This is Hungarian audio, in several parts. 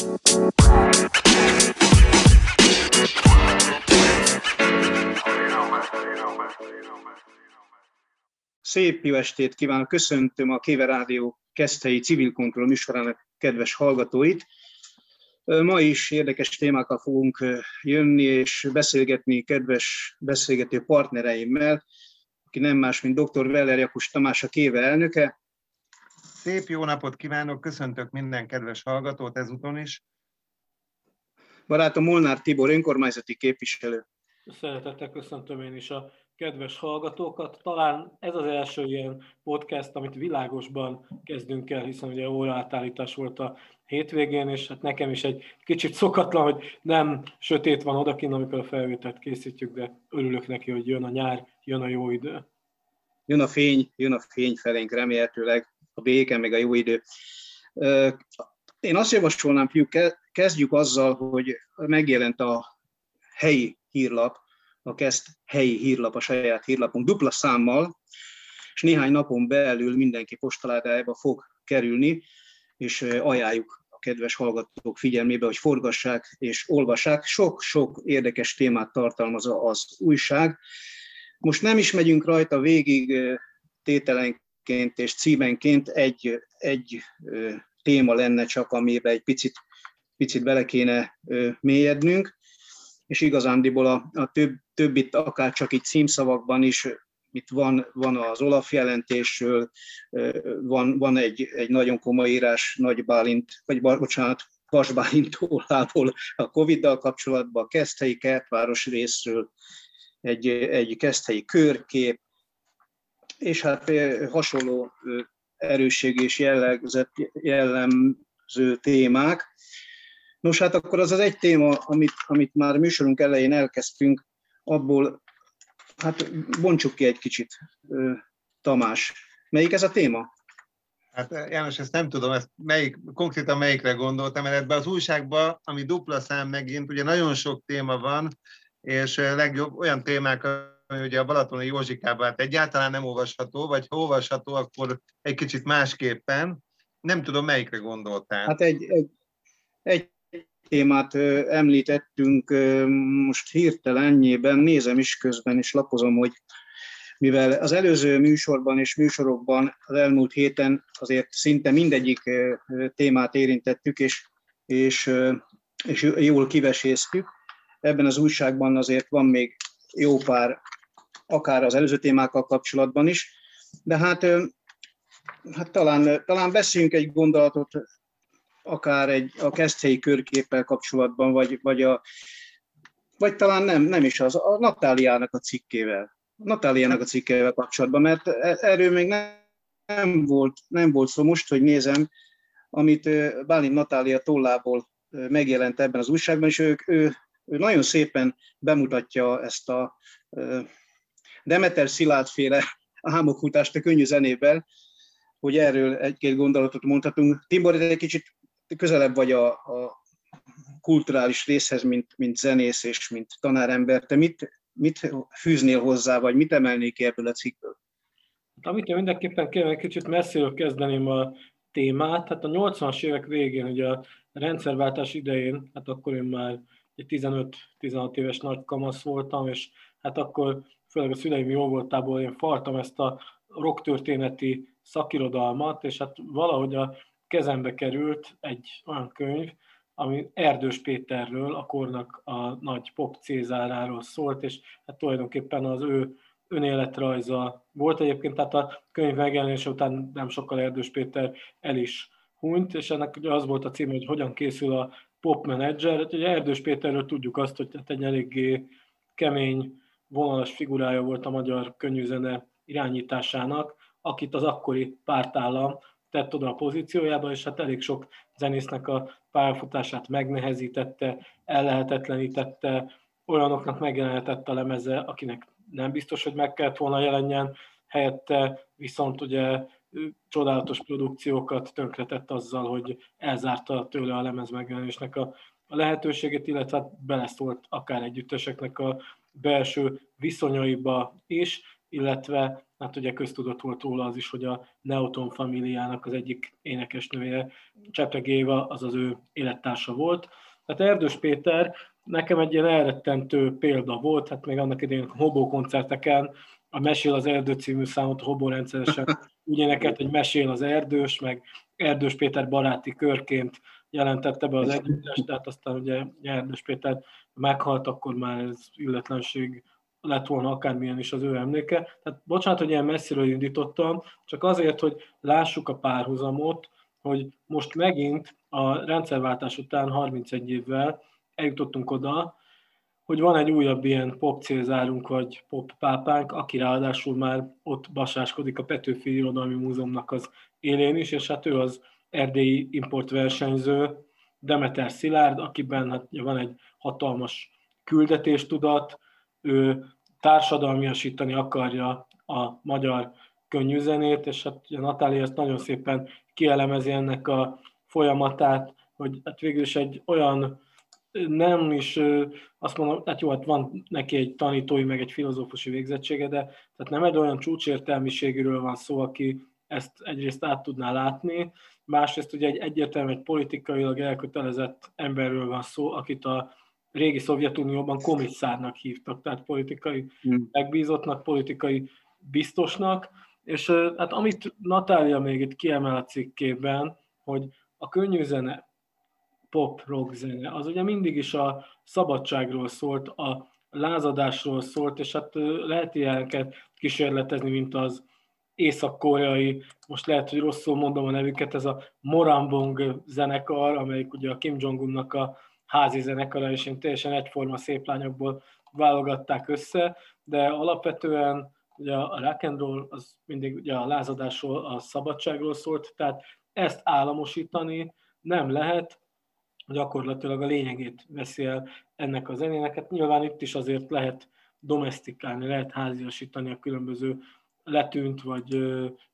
Szép jó estét kívánok! Köszöntöm a Kéve Rádió Keszthelyi Civil Kontroll műsorának kedves hallgatóit. Ma is érdekes témákkal fogunk jönni és beszélgetni kedves beszélgető partnereimmel, aki nem más, mint dr. Weller Jakus Tamás, a Kéve elnöke. Szép jó napot kívánok, köszöntök minden kedves hallgatót ezúton is. Barátom Molnár Tibor, önkormányzati képviselő. Szeretettel köszöntöm én is a kedves hallgatókat. Talán ez az első ilyen podcast, amit világosban kezdünk el, hiszen ugye óraátállítás volt a hétvégén, és hát nekem is egy kicsit szokatlan, hogy nem sötét van odakint, amikor a felvételt készítjük, de örülök neki, hogy jön a nyár, jön a jó idő. Jön a fény, jön a fény felénk remélhetőleg, a béke, meg a jó idő. Én azt javasolnám, fiúk, kezdjük azzal, hogy megjelent a helyi hírlap, a kezd helyi hírlap, a saját hírlapunk dupla számmal, és néhány napon belül mindenki postaládájába fog kerülni, és ajánljuk a kedves hallgatók figyelmébe, hogy forgassák és olvassák. Sok-sok érdekes témát tartalmaz az újság. Most nem is megyünk rajta végig tételenként és címenként, egy, egy téma lenne csak, amiben egy picit, picit bele kéne mélyednünk. És igazándiból a, a több, többit akár csak itt címszavakban is, itt van, van az Olaf jelentésről, van, van egy, egy nagyon komoly írás Nagy Bálint, vagy bocsánat, Vas Bálint tollából a Covid-dal kapcsolatban, a Keszthelyi kertváros részről, egy, egy Keszthelyi körkép, és hát hasonló erősség és jellegzett, jellemző témák. Nos, hát akkor az az egy téma, amit, amit már műsorunk elején elkezdtünk, abból, hát bontsuk ki egy kicsit, Tamás. Melyik ez a téma? Hát János, ezt nem tudom, ezt melyik, konkrétan melyikre gondoltam, mert ebben az újságban, ami dupla szám megint, ugye nagyon sok téma van, és legjobb olyan témák, ami ugye a Balatoni Józsikában hát egyáltalán nem olvasható, vagy ha olvasható, akkor egy kicsit másképpen. Nem tudom, melyikre gondoltál. Hát egy, egy, egy témát említettünk most hirtelennyében, nézem is közben, és lapozom, hogy mivel az előző műsorban és műsorokban az elmúlt héten azért szinte mindegyik témát érintettük, és, és, és jól kiveséztük. Ebben az újságban azért van még jó pár, akár az előző témákkal kapcsolatban is, de hát, hát talán, talán beszéljünk egy gondolatot akár egy, a keszthelyi körképpel kapcsolatban, vagy, vagy, a, vagy talán nem, nem is az, a Natáliának a cikkével. A Natáliának a cikkével kapcsolatban, mert e, erről még nem, nem, volt, nem volt szó most, hogy nézem, amit Bálint Natália tollából megjelent ebben az újságban, és ő, ő, ő nagyon szépen bemutatja ezt a Demeter Szilárdféle álmokfutást a könnyű zenével, hogy erről egy-két gondolatot mondhatunk. Tibor, egy kicsit közelebb vagy a, a kulturális részhez, mint, mint zenész és mint tanárember. Te mit, mit fűznél hozzá, vagy mit emelnék ki ebből a cikkből? Hát, amit én mindenképpen egy kicsit messziről kezdeném a témát. Hát a 80-as évek végén, ugye a rendszerváltás idején, hát akkor én már egy 15-16 éves nagy kamasz voltam, és hát akkor főleg a szüleim jó voltából én fartam ezt a rock történeti szakirodalmat, és hát valahogy a kezembe került egy olyan könyv, ami Erdős Péterről, a kornak a nagy pop Cézáráról szólt, és hát tulajdonképpen az ő önéletrajza volt egyébként, tehát a könyv megjelenése után nem sokkal Erdős Péter el is hunyt, és ennek ugye az volt a cím, hogy hogyan készül a pop menedzser. Ugye Erdős Péterről tudjuk azt, hogy hát egy eléggé kemény, vonalas figurája volt a magyar könnyűzene irányításának, akit az akkori pártállam tett oda a pozíciójába, és hát elég sok zenésznek a pályafutását megnehezítette, ellehetetlenítette, olyanoknak megjelenhetett a lemeze, akinek nem biztos, hogy meg kellett volna jelenjen, helyette viszont ugye csodálatos produkciókat tönkretett azzal, hogy elzárta tőle a lemez megjelenésnek a, a lehetőségét, illetve hát beleszólt akár együtteseknek a belső viszonyaiba is, illetve hát ugye köztudott volt róla az is, hogy a Neoton familiának az egyik énekesnője, Csepreg Éva, az az ő élettársa volt. Tehát Erdős Péter nekem egy ilyen elrettentő példa volt, hát még annak idején Hobó koncerteken, a Mesél az Erdő című számot a Hobó rendszeresen úgy énekelt, hogy Mesél az Erdős, meg Erdős Péter baráti körként jelentette be az együttest, tehát aztán ugye Erdős Péter meghalt, akkor már ez illetlenség lett volna akármilyen is az ő emléke. Tehát bocsánat, hogy ilyen messziről indítottam, csak azért, hogy lássuk a párhuzamot, hogy most megint a rendszerváltás után 31 évvel eljutottunk oda, hogy van egy újabb ilyen pop célzárunk, vagy pop pápánk, aki ráadásul már ott basáskodik a Petőfi Irodalmi Múzeumnak az élén is, és hát ő az erdélyi importversenyző, Demeter Szilárd, akiben hát van egy hatalmas küldetéstudat, ő társadalmiasítani akarja a magyar könnyűzenét, és hát a Natália ezt nagyon szépen kielemezi ennek a folyamatát, hogy hát végül is egy olyan nem is, azt mondom, hát jó, hát van neki egy tanítói, meg egy filozófusi végzettsége, de tehát nem egy olyan csúcsértelmiségűről van szó, aki ezt egyrészt át tudná látni, másrészt ugye egy egyértelműen egy politikailag elkötelezett emberről van szó, akit a régi Szovjetunióban komisszárnak hívtak, tehát politikai hmm. megbízottnak, politikai biztosnak, és hát amit Natália még itt kiemel a cikkében, hogy a könnyű zene, pop, rock zene, az ugye mindig is a szabadságról szólt, a lázadásról szólt, és hát lehet ilyeneket kísérletezni, mint az észak-koreai, most lehet, hogy rosszul mondom a nevüket, ez a Morambong zenekar, amelyik ugye a Kim Jong-unnak a házi zenekara, és én teljesen egyforma szép lányokból válogatták össze, de alapvetően ugye a rock and roll az mindig ugye a lázadásról, a szabadságról szólt, tehát ezt államosítani nem lehet, gyakorlatilag a lényegét veszi el ennek a zenének. Hát nyilván itt is azért lehet domestikálni, lehet háziasítani a különböző letűnt vagy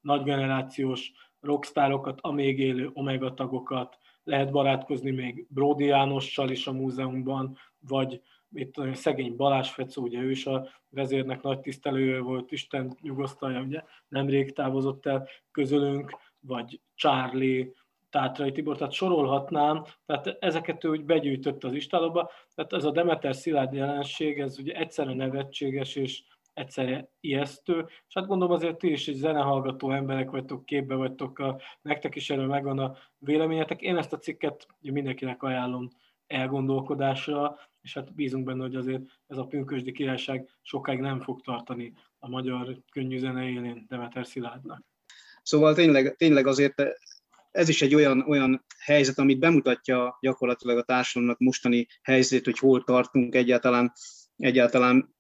nagygenerációs rockstárokat, a még élő omega tagokat, lehet barátkozni még Bródi Jánossal is a múzeumban, vagy itt a szegény Balázs Fecó, ugye ő is a vezérnek nagy tisztelője volt, Isten nyugosztalja, ugye nemrég távozott el közülünk, vagy Charlie, Tátrai Tibor, tehát sorolhatnám, tehát ezeket ő úgy begyűjtött az istálóba, tehát ez a Demeter Szilárd jelenség, ez ugye egyszerre nevetséges és egyszerre ijesztő, és hát gondolom azért ti is egy zenehallgató emberek vagytok, képbe vagytok, a, nektek is erről megvan a véleményetek. Én ezt a cikket mindenkinek ajánlom elgondolkodásra, és hát bízunk benne, hogy azért ez a pünkösdi királyság sokáig nem fog tartani a magyar könnyű zene élén Demeter Szilárdnak. Szóval tényleg, tényleg azért ez is egy olyan, olyan helyzet, amit bemutatja gyakorlatilag a társadalomnak mostani helyzet, hogy hol tartunk egyáltalán, egyáltalán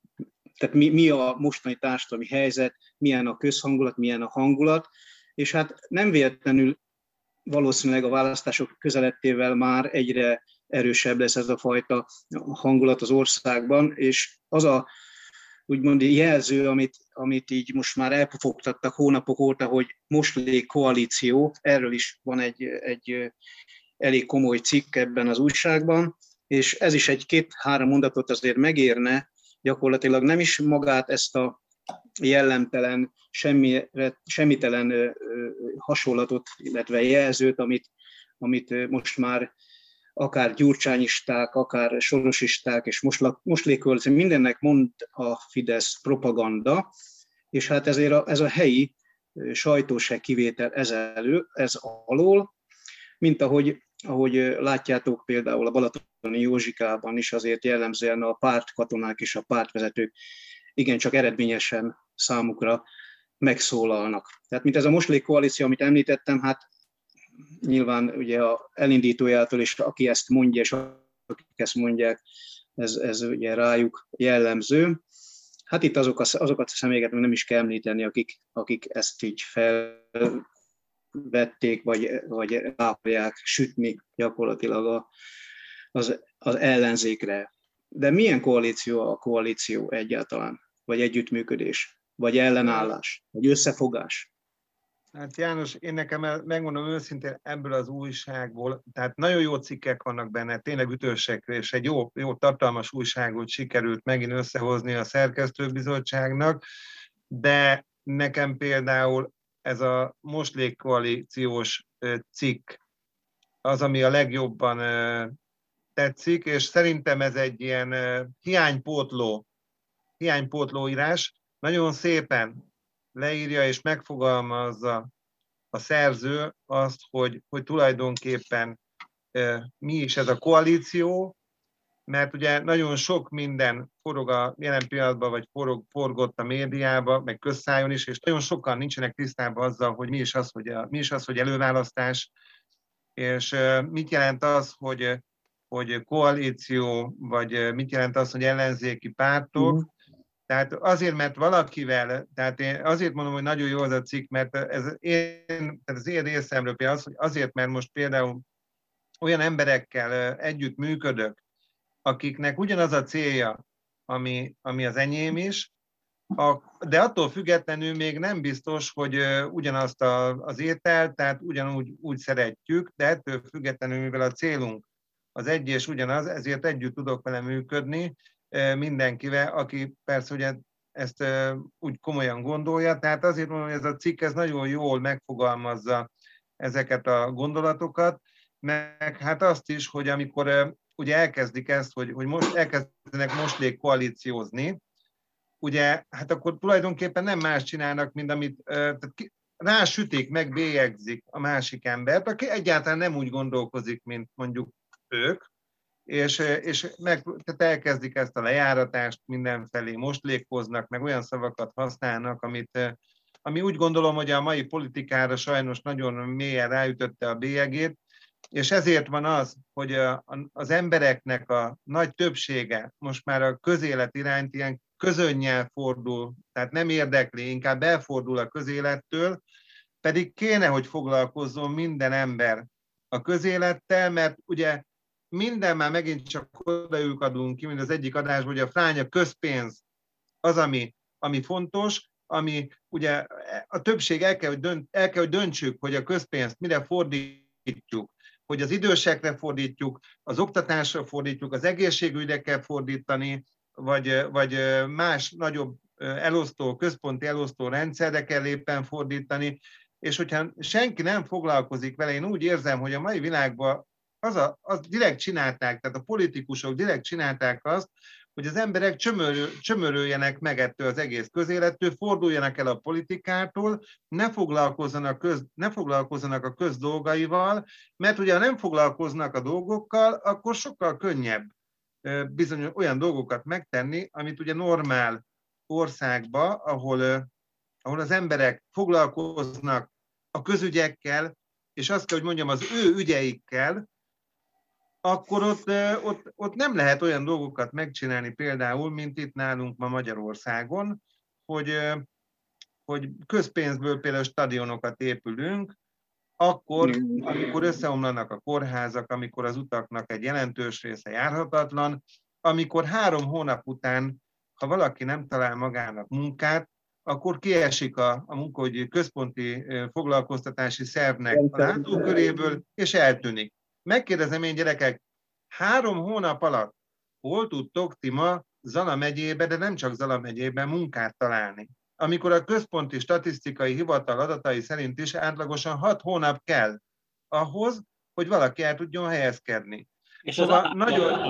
tehát mi, mi a mostani társadalmi helyzet, milyen a közhangulat, milyen a hangulat, és hát nem véletlenül valószínűleg a választások közelettével már egyre erősebb lesz ez a fajta hangulat az országban, és az a úgymond jelző, amit, amit így most már elpufogtattak hónapok óta, hogy most lég koalíció, erről is van egy, egy elég komoly cikk ebben az újságban, és ez is egy két-három mondatot azért megérne, gyakorlatilag nem is magát ezt a jellemtelen, semmi, semmitelen hasonlatot, illetve jelzőt, amit, amit most már akár gyurcsányisták, akár sorosisták, és most, most lékölöző, mindennek mond a Fidesz propaganda, és hát ezért a, ez a helyi sajtó se kivétel ez, elő, ez alól, mint ahogy, ahogy látjátok például a Balatoni Józsikában is azért jellemzően a pártkatonák és a pártvezetők igencsak eredményesen számukra megszólalnak. Tehát mint ez a moslék koalíció, amit említettem, hát nyilván ugye a elindítójától is, aki ezt mondja, és akik ezt mondják, ez, ez ugye rájuk jellemző. Hát itt azok a, azokat a személyeket nem is kell említeni, akik, akik ezt így felvették, vagy, vagy rá akarják sütni gyakorlatilag a, az, az ellenzékre. De milyen koalíció a koalíció egyáltalán? Vagy együttműködés? Vagy ellenállás? Vagy összefogás? Hát János, én nekem megmondom őszintén ebből az újságból, tehát nagyon jó cikkek vannak benne, tényleg ütősek, és egy jó, jó tartalmas újságot sikerült megint összehozni a szerkesztőbizottságnak, de nekem például ez a moslékkoalíciós cikk az, ami a legjobban tetszik, és szerintem ez egy ilyen hiánypótló, hiánypótló írás. Nagyon szépen leírja és megfogalmazza a szerző azt, hogy, hogy tulajdonképpen mi is ez a koalíció, mert ugye nagyon sok minden forog a jelen pillanatban, vagy forog, forgott a médiába, meg közszájon is, és nagyon sokan nincsenek tisztában azzal, hogy mi is az, hogy, a, mi is az, hogy előválasztás, és mit jelent az, hogy, hogy koalíció, vagy mit jelent az, hogy ellenzéki pártok, mm. Tehát azért, mert valakivel, tehát én azért mondom, hogy nagyon jó az a cikk, mert ez én, tehát az én részemről például az, hogy azért, mert most például olyan emberekkel együtt működök, akiknek ugyanaz a célja, ami, ami az enyém is, a, de attól függetlenül még nem biztos, hogy ugyanazt a, az ételt, tehát ugyanúgy úgy szeretjük, de ettől függetlenül, mivel a célunk az egy és ugyanaz, ezért együtt tudok vele működni mindenkivel, aki persze ugye ezt úgy komolyan gondolja. Tehát azért mondom, hogy ez a cikk ez nagyon jól megfogalmazza ezeket a gondolatokat, meg hát azt is, hogy amikor ugye elkezdik ezt, hogy, hogy most elkezdenek moslék koalíciózni, ugye, hát akkor tulajdonképpen nem más csinálnak, mint amit tehát ki, rásütik, meg bélyegzik a másik embert, aki egyáltalán nem úgy gondolkozik, mint mondjuk ők, és, és meg, tehát elkezdik ezt a lejáratást mindenfelé, most lékoznak, meg olyan szavakat használnak, amit, ami úgy gondolom, hogy a mai politikára sajnos nagyon mélyen ráütötte a bélyegét, és ezért van az, hogy az embereknek a nagy többsége most már a közélet iránt ilyen közönnyel fordul, tehát nem érdekli, inkább elfordul a közélettől, pedig kéne, hogy foglalkozzon minden ember a közélettel, mert ugye minden már megint csak odajuk adunk ki, mint az egyik adásban, hogy a fránya közpénz az, ami, ami fontos, ami ugye a többség el kell, hogy dönt, el kell, hogy döntsük, hogy a közpénzt mire fordítjuk, hogy az idősekre fordítjuk, az oktatásra fordítjuk, az egészségügyre kell fordítani, vagy, vagy más nagyobb elosztó, központi elosztó rendszerre kell éppen fordítani, és hogyha senki nem foglalkozik vele, én úgy érzem, hogy a mai világban az, a, az direkt csinálták, tehát a politikusok direkt csinálták azt, hogy az emberek csömörül, csömörüljenek meg ettől az egész közélettől, forduljanak el a politikától, ne foglalkozzanak, köz, ne foglalkozzanak a közdolgaival, mert ugye ha nem foglalkoznak a dolgokkal, akkor sokkal könnyebb bizony olyan dolgokat megtenni, amit ugye normál országba, ahol, ahol az emberek foglalkoznak a közügyekkel, és azt kell, hogy mondjam, az ő ügyeikkel, akkor ott, ott, ott nem lehet olyan dolgokat megcsinálni például, mint itt nálunk ma Magyarországon, hogy, hogy közpénzből például stadionokat épülünk, akkor, amikor összeomlanak a kórházak, amikor az utaknak egy jelentős része járhatatlan, amikor három hónap után, ha valaki nem talál magának munkát, akkor kiesik a, a munkahogyi központi foglalkoztatási szervnek a látóköréből, és eltűnik. Megkérdezem én gyerekek, három hónap alatt hol tudtok ti ma Zala megyébe, de nem csak Zala megyébe munkát találni? Amikor a központi statisztikai hivatal adatai szerint is átlagosan hat hónap kell ahhoz, hogy valaki el tudjon helyezkedni. És szóval az nagyon...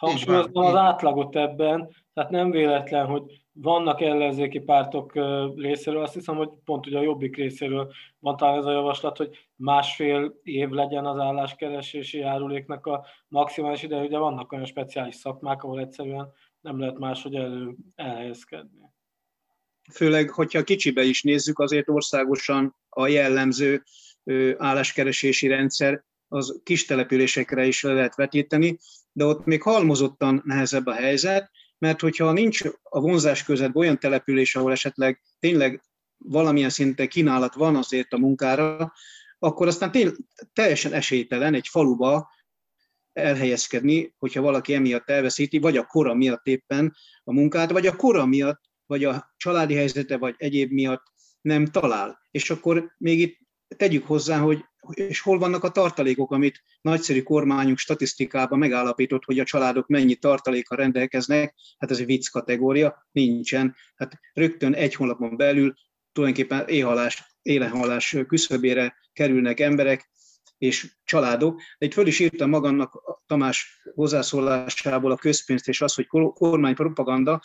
Hangsúlyozom az átlagot ebben, tehát nem véletlen, hogy vannak ellenzéki pártok részéről, azt hiszem, hogy pont ugye a Jobbik részéről van talán ez a javaslat, hogy másfél év legyen az álláskeresési járuléknak a maximális ideje, ugye vannak olyan speciális szakmák, ahol egyszerűen nem lehet máshogy elő, elhelyezkedni. Főleg, hogyha kicsibe is nézzük, azért országosan a jellemző álláskeresési rendszer az kis településekre is le lehet vetíteni, de ott még halmozottan nehezebb a helyzet, mert hogyha nincs a vonzás között olyan település, ahol esetleg tényleg valamilyen szinten kínálat van azért a munkára, akkor aztán tény, teljesen esélytelen egy faluba elhelyezkedni, hogyha valaki emiatt elveszíti, vagy a kora miatt éppen a munkát, vagy a kora miatt, vagy a családi helyzete, vagy egyéb miatt nem talál. És akkor még itt tegyük hozzá, hogy és hol vannak a tartalékok, amit nagyszerű kormányunk statisztikában megállapított, hogy a családok mennyi tartaléka rendelkeznek, hát ez egy vicc kategória, nincsen. Hát rögtön egy hónapon belül tulajdonképpen éhalás, élehalás küszöbére kerülnek emberek, és családok. De itt föl is írtam magamnak Tamás hozzászólásából a közpénzt, és az, hogy kormánypropaganda.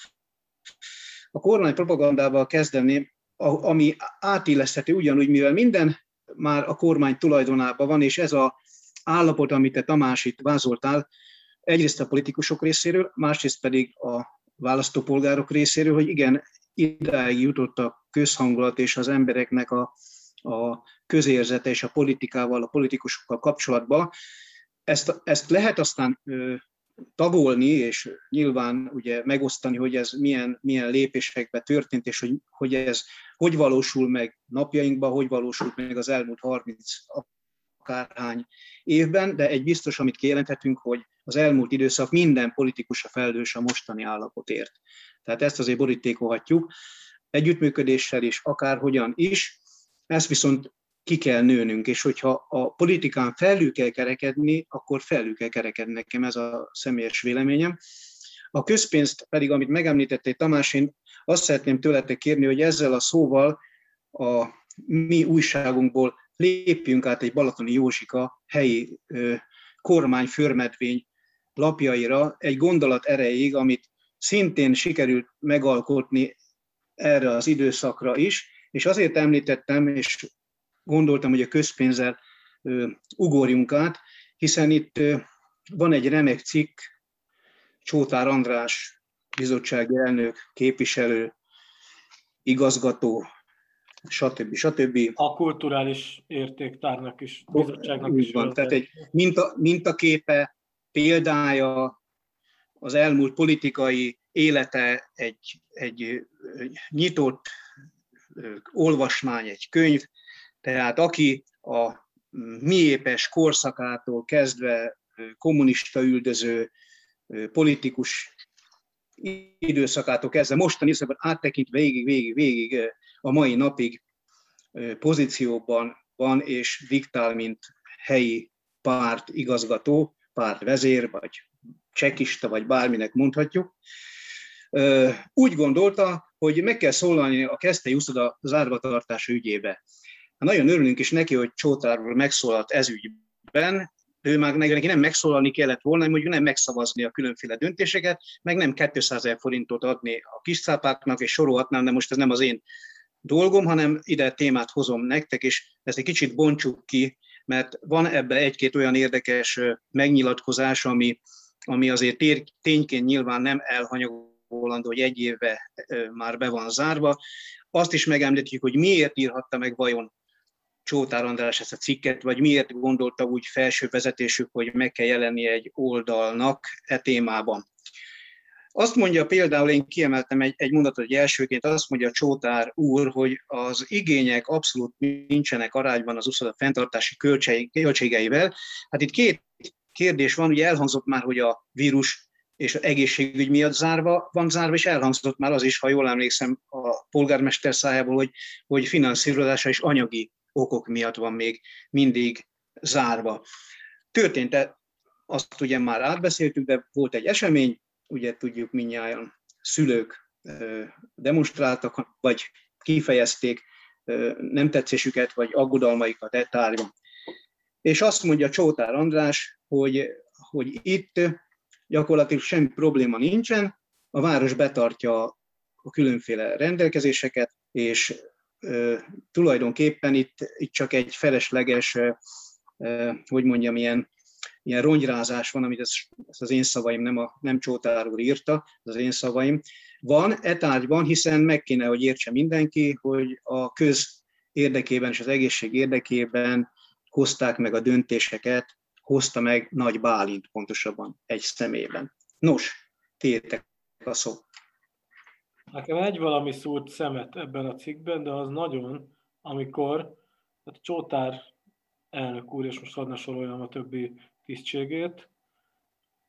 A kormánypropagandával kezdeném, ami átilleszthető ugyanúgy, mivel minden már a kormány tulajdonában van, és ez a állapot, amit te Tamás itt vázoltál, egyrészt a politikusok részéről, másrészt pedig a választópolgárok részéről, hogy igen, idáig jutott a közhangulat és az embereknek a, a közérzete és a politikával, a politikusokkal kapcsolatban. Ezt, ezt lehet aztán tagolni, és nyilván ugye megosztani, hogy ez milyen, milyen lépésekben történt, és hogy, hogy ez hogy valósul meg napjainkban, hogy valósult meg az elmúlt 30 akárhány évben, de egy biztos, amit kijelenthetünk, hogy az elmúlt időszak minden politikus a felelős a mostani állapotért. Tehát ezt azért borítékolhatjuk együttműködéssel is, akárhogyan is. Ezt viszont ki kell nőnünk, és hogyha a politikán felül kell kerekedni, akkor felül kell kerekedni nekem, ez a személyes véleményem. A közpénzt pedig, amit megemlítettél Tamás, én azt szeretném tőletek kérni, hogy ezzel a szóval a mi újságunkból lépjünk át egy Balatoni Józsika helyi kormány förmedvény lapjaira egy gondolat erejéig, amit szintén sikerült megalkotni erre az időszakra is, és azért említettem, és gondoltam, hogy a közpénzzel ugorjunk át, hiszen itt van egy remek cikk, Csótár András, bizottsági elnök, képviselő, igazgató, stb. stb. A kulturális értéktárnak is, bizottságnak is. Van, tehát egy minta, mintaképe, példája az elmúlt politikai élete egy, egy nyitott olvasmány, egy könyv, tehát aki a miépes korszakától kezdve kommunista üldöző politikus időszakától kezdve mostani időszakban áttekint végig, végig, végig a mai napig pozícióban van és diktál, mint helyi párt igazgató, párt vezér, vagy csekista, vagy bárminek mondhatjuk. Úgy gondolta, hogy meg kell szólalni a Kesztei úszoda zárvatartása ügyébe. Nagyon örülünk is neki, hogy Csótárról megszólalt ez ügyben, ő már neki nem megszólalni kellett volna, mondjuk nem megszavazni a különféle döntéseket, meg nem 200 ezer forintot adni a kiszápáknak, és sorolhatnám, de most ez nem az én dolgom, hanem ide témát hozom nektek, és ezt egy kicsit bontsuk ki, mert van ebbe egy-két olyan érdekes megnyilatkozás, ami, ami azért tényként nyilván nem elhanyagolandó, hogy egy éve már be van zárva. Azt is megemlítjük, hogy miért írhatta meg vajon Csótár András ezt a cikket, vagy miért gondolta úgy felső vezetésük, hogy meg kell jelenni egy oldalnak e témában. Azt mondja például, én kiemeltem egy, egy mondatot, hogy elsőként azt mondja Csótár úr, hogy az igények abszolút nincsenek arányban az uszoda fenntartási költségeivel. Hát itt két kérdés van, ugye elhangzott már, hogy a vírus és az egészségügy miatt zárva van zárva, és elhangzott már az is, ha jól emlékszem a polgármester szájából, hogy, hogy finanszírozása és anyagi okok miatt van még mindig zárva. Történt azt ugye már átbeszéltük, de volt egy esemény, ugye tudjuk minnyáján szülők demonstráltak, vagy kifejezték nem tetszésüket, vagy aggodalmaikat e tárgyban. És azt mondja Csótár András, hogy, hogy itt gyakorlatilag semmi probléma nincsen, a város betartja a különféle rendelkezéseket, és tulajdonképpen itt, itt csak egy felesleges, hogy mondjam, ilyen, ilyen rongyrázás van, amit ez, az én szavaim, nem, a, nem Csótár úr írta, ez az én szavaim. Van e tárgyban, hiszen meg kéne, hogy értse mindenki, hogy a köz érdekében és az egészség érdekében hozták meg a döntéseket, hozta meg Nagy Bálint pontosabban egy szemében. Nos, tétek a szó. Nekem egy valami szólt szemet ebben a cikkben, de az nagyon, amikor hát Csótár elnök úr, és most hadd soroljam a többi tisztségét,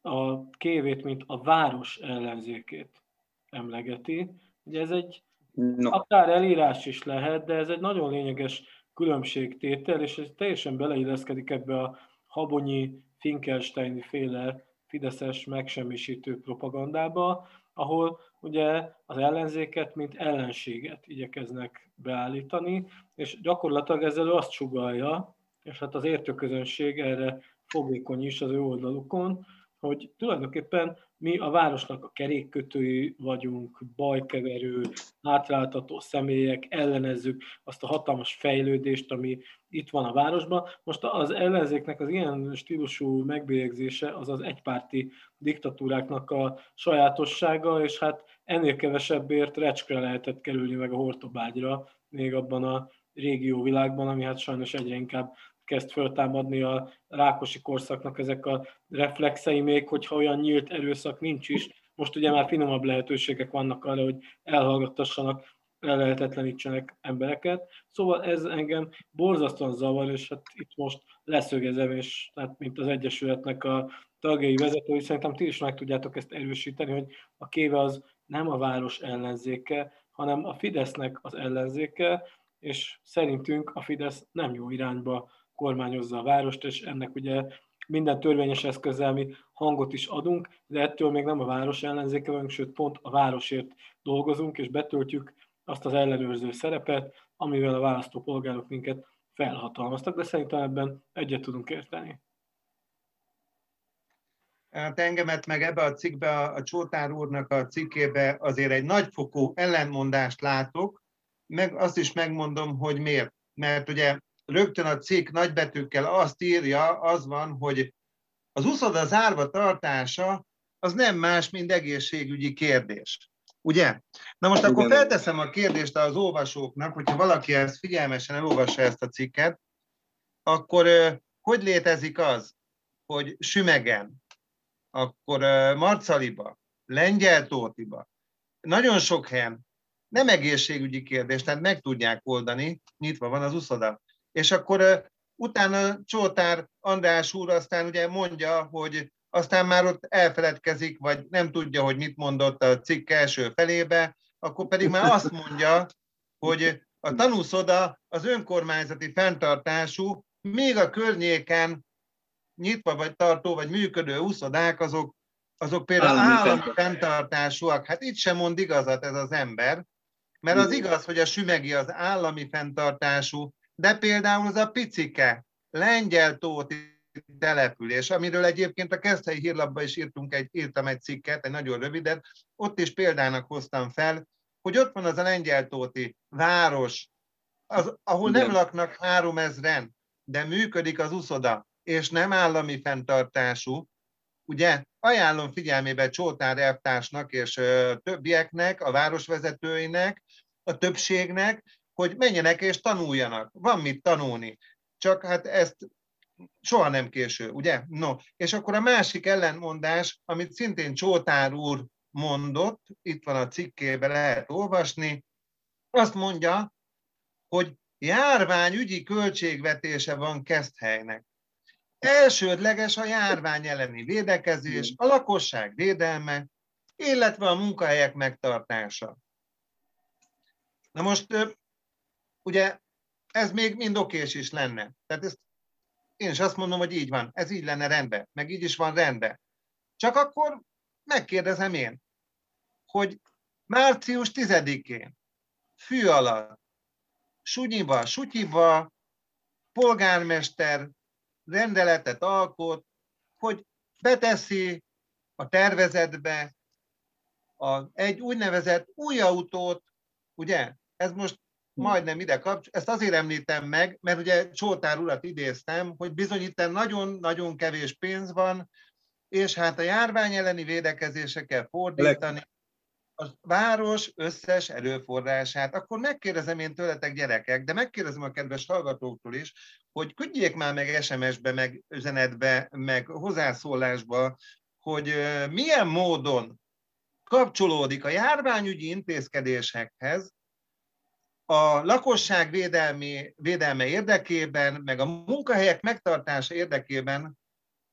a kévét, mint a város ellenzékét emlegeti. Ugye ez egy no. akár elírás is lehet, de ez egy nagyon lényeges különbségtétel, és ez teljesen beleilleszkedik ebbe a habonyi, Finkelsteini féle fideszes megsemmisítő propagandába, ahol ugye az ellenzéket, mint ellenséget igyekeznek beállítani, és gyakorlatilag ezzel azt sugalja, és hát az értőközönség erre fogékony is az ő oldalukon, hogy tulajdonképpen mi a városnak a kerékkötői vagyunk, bajkeverő, hátráltató személyek, ellenezzük azt a hatalmas fejlődést, ami itt van a városban. Most az ellenzéknek az ilyen stílusú megbélyegzése az az egypárti diktatúráknak a sajátossága, és hát ennél kevesebbért recskre lehetett kerülni meg a hortobágyra, még abban a régió világban, ami hát sajnos egyre inkább kezd föltámadni a rákosi korszaknak ezek a reflexei, még hogyha olyan nyílt erőszak nincs is. Most ugye már finomabb lehetőségek vannak arra, hogy elhallgattassanak, lehetetlenítsenek embereket. Szóval ez engem borzasztóan zavar, és hát itt most leszögezem, és hát mint az Egyesületnek a tagjai, vezetői, szerintem ti is meg tudjátok ezt erősíteni, hogy a kéve az nem a város ellenzéke, hanem a Fidesznek az ellenzéke, és szerintünk a Fidesz nem jó irányba kormányozza a várost, és ennek ugye minden törvényes eszközzel mi hangot is adunk, de ettől még nem a város ellenzéke vagyunk, sőt pont a városért dolgozunk, és betöltjük azt az ellenőrző szerepet, amivel a választópolgárok minket felhatalmaztak, de szerintem ebben egyet tudunk érteni. Hát engemet meg ebbe a cikkbe, a Csótár úrnak a cikkébe azért egy nagyfokú ellenmondást látok, meg azt is megmondom, hogy miért. Mert ugye rögtön a cikk nagybetűkkel azt írja, az van, hogy az uszoda zárva tartása az nem más, mint egészségügyi kérdés. Ugye? Na most akkor felteszem a kérdést az olvasóknak, hogyha valaki ezt figyelmesen elolvassa ezt a cikket, akkor hogy létezik az, hogy Sümegen, akkor Marcaliba, Lengyeltótiba, nagyon sok helyen nem egészségügyi kérdés, tehát meg tudják oldani, nyitva van az uszoda. És akkor utána Csótár András úr aztán ugye mondja, hogy aztán már ott elfeledkezik, vagy nem tudja, hogy mit mondott a cikk első felébe, akkor pedig már azt mondja, hogy a tanúszoda az önkormányzati fenntartású, még a környéken nyitva vagy tartó, vagy működő úszodák, azok, azok például állami, állami fenntartásúak. Hát itt sem mond igazat ez az ember, mert az igaz, hogy a sümegi az állami fenntartású, de például az a picike lengyel tóti település, amiről egyébként a Keszthelyi hírlapban is írtunk egy, írtam egy cikket, egy nagyon rövidet, ott is példának hoztam fel, hogy ott van az a lengyeltóti város, az, ahol Igen. nem laknak három ezren, de működik az uszoda, és nem állami fenntartású, ugye ajánlom figyelmébe Csótár elvtársnak és ö, többieknek, a városvezetőinek, a többségnek, hogy menjenek és tanuljanak. Van mit tanulni. Csak hát ezt soha nem késő, ugye? No, és akkor a másik ellenmondás, amit szintén Csótár úr mondott, itt van a cikkében, lehet olvasni, azt mondja, hogy járványügyi költségvetése van Keszthelynek. Elsődleges a járvány elleni védekezés, a lakosság védelme, illetve a munkahelyek megtartása. Na most ugye ez még mind okés is lenne. Tehát ezt én is azt mondom, hogy így van, ez így lenne rendben, meg így is van rendben. Csak akkor megkérdezem én, hogy március 10-én fű alatt, sunyiba, sutyiba, polgármester rendeletet alkot, hogy beteszi a tervezetbe a, egy úgynevezett új autót, ugye? Ez most majdnem ide kapcs. Ezt azért említem meg, mert ugye Csótár urat idéztem, hogy bizony itt nagyon-nagyon kevés pénz van, és hát a járvány elleni védekezésre kell fordítani a város összes erőforrását. Akkor megkérdezem én tőletek gyerekek, de megkérdezem a kedves hallgatóktól is, hogy küldjék már meg SMS-be, meg üzenetbe, meg hozzászólásba, hogy milyen módon kapcsolódik a járványügyi intézkedésekhez a lakosság védelmi, védelme érdekében, meg a munkahelyek megtartása érdekében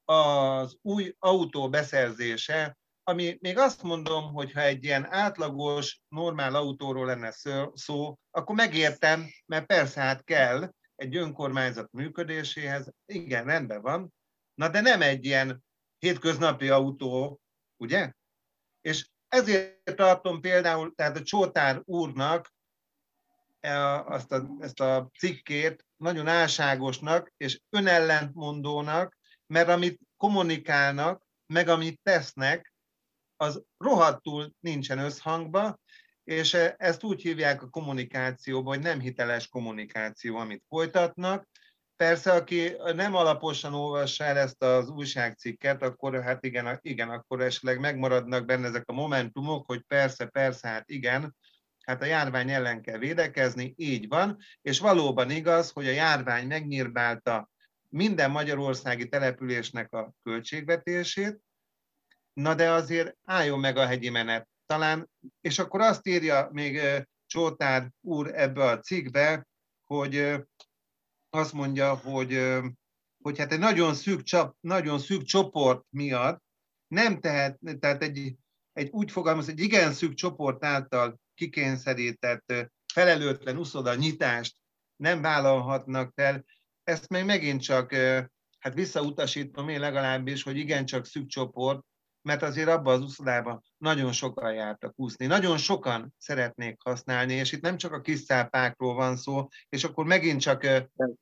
az új autó beszerzése, ami még azt mondom, hogy ha egy ilyen átlagos, normál autóról lenne szó, akkor megértem, mert persze hát kell egy önkormányzat működéséhez, igen, rendben van, na de nem egy ilyen hétköznapi autó, ugye? És ezért tartom például, tehát a Csótár úrnak azt a, ezt a cikkét nagyon álságosnak és önellentmondónak, mert amit kommunikálnak, meg amit tesznek, az rohadtul nincsen összhangba, és ezt úgy hívják a kommunikációban, hogy nem hiteles kommunikáció, amit folytatnak. Persze, aki nem alaposan olvassa el ezt az újságcikket, akkor hát igen, igen, akkor esetleg megmaradnak benne ezek a momentumok, hogy persze, persze, hát igen, hát a járvány ellen kell védekezni, így van, és valóban igaz, hogy a járvány megnyírbálta minden magyarországi településnek a költségvetését, na de azért álljon meg a hegyi menet. Talán, és akkor azt írja még Csótár úr ebbe a cikkbe, hogy azt mondja, hogy, hogy hát egy nagyon szűk, csap, nagyon szűk csoport miatt nem tehet, tehát egy, egy úgy fogalmaz, egy igen szűk csoport által kikényszerített felelőtlen uszoda nyitást nem vállalhatnak fel. Ezt még megint csak hát visszautasítom én legalábbis, hogy igencsak szűk csoport, mert azért abban az uszodában nagyon sokan jártak úszni. Nagyon sokan szeretnék használni, és itt nem csak a kis szápákról van szó, és akkor megint csak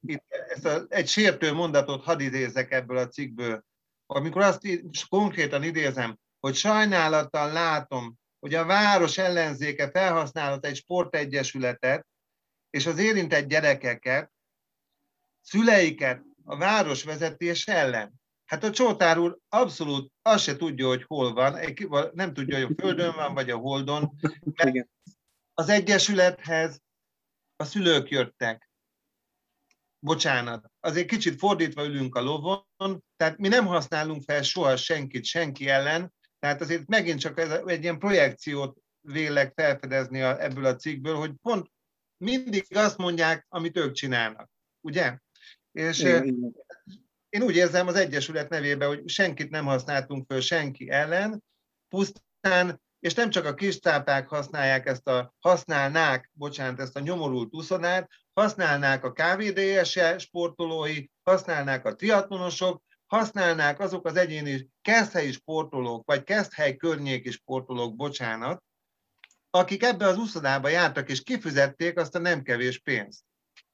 itt ezt a, egy sértő mondatot hadd idézek ebből a cikkből. Amikor azt konkrétan idézem, hogy sajnálattal látom, hogy a város ellenzéke felhasználhat egy sportegyesületet, és az érintett gyerekeket, szüleiket a város vezetés ellen. Hát a Csótár úr abszolút azt se tudja, hogy hol van, nem tudja, hogy a Földön van, vagy a Holdon. Mert az Egyesülethez a szülők jöttek. Bocsánat, azért kicsit fordítva ülünk a lovon, tehát mi nem használunk fel soha senkit senki ellen, tehát azért megint csak ez egy ilyen projekciót vélek felfedezni a, ebből a cikkből, hogy pont mindig azt mondják, amit ők csinálnak, ugye? És igen, én úgy érzem az Egyesület nevében, hogy senkit nem használtunk föl senki ellen, pusztán, és nem csak a kis cápák használják ezt a, használnák, bocsánat, ezt a nyomorult úszonát, használnák a KVDS sportolói, használnák a triatlonosok, használnák azok az egyéni keszthelyi sportolók, vagy keszthely környéki sportolók, bocsánat, akik ebbe az úszodába jártak, és kifizették azt a nem kevés pénzt.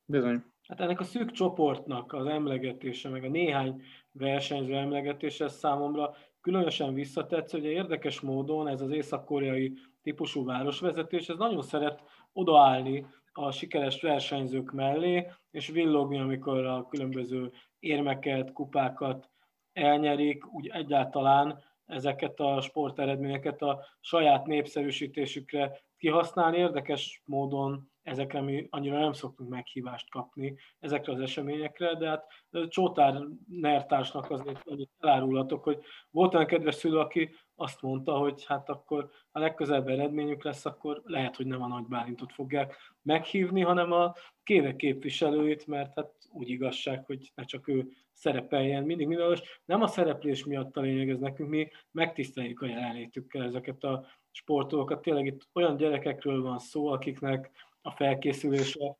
Bizony. Hát ennek a szűk csoportnak az emlegetése, meg a néhány versenyző emlegetése számomra különösen visszatetsz, hogy érdekes módon ez az észak-koreai típusú városvezetés, ez nagyon szeret odaállni a sikeres versenyzők mellé, és villogni, amikor a különböző érmeket, kupákat elnyerik, úgy egyáltalán ezeket a sporteredményeket a saját népszerűsítésükre kihasználni. Érdekes módon ezekre mi annyira nem szoktunk meghívást kapni, ezekre az eseményekre, de hát Csótár Nertársnak azért annyit elárulhatok, hogy volt olyan kedves szülő, aki azt mondta, hogy hát akkor a legközelebb eredményük lesz, akkor lehet, hogy nem a Nagy Bálintot fogják meghívni, hanem a kéne képviselőit, mert hát úgy igazság, hogy ne csak ő szerepeljen mindig minden, nem a szereplés miatt a lényeg, ez nekünk mi megtiszteljük a jelenlétükkel ezeket a sportolókat. Tényleg itt olyan gyerekekről van szó, akiknek a felkészülése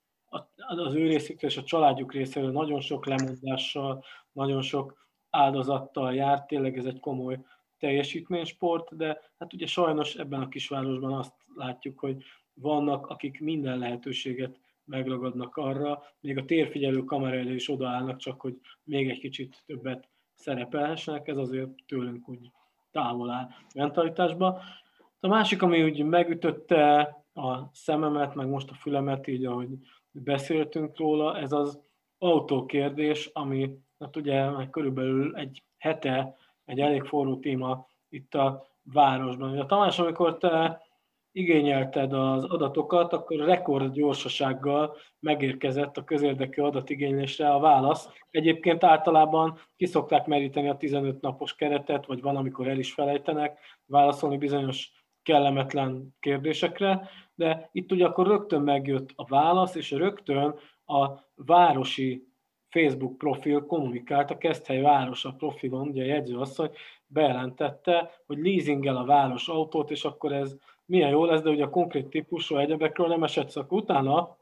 az ő részükről és a családjuk részéről nagyon sok lemondással, nagyon sok áldozattal járt, tényleg ez egy komoly teljesítménysport, de hát ugye sajnos ebben a kisvárosban azt látjuk, hogy vannak, akik minden lehetőséget megragadnak arra, még a térfigyelő kamera elé is odaállnak, csak hogy még egy kicsit többet szerepelhessenek, ez azért tőlünk úgy távol áll mentalitásba. A másik, ami úgy megütötte a szememet, meg most a fülemet, így ahogy beszéltünk róla, ez az autókérdés, ami hát ugye meg körülbelül egy hete egy elég forró téma itt a városban. Ugye, Tamás, amikor te igényelted az adatokat, akkor rekord gyorsasággal megérkezett a közérdekű adatigénylésre a válasz. Egyébként általában kiszokták meríteni a 15 napos keretet, vagy van, amikor el is felejtenek válaszolni bizonyos kellemetlen kérdésekre, de itt ugye akkor rögtön megjött a válasz, és rögtön a városi Facebook profil kommunikált a Keszthely városa profilon, ugye a jegyzőasszony bejelentette, hogy leasingel a város autót, és akkor ez milyen jó lesz, de ugye a konkrét típusú egyebekről nem esett szak. Utána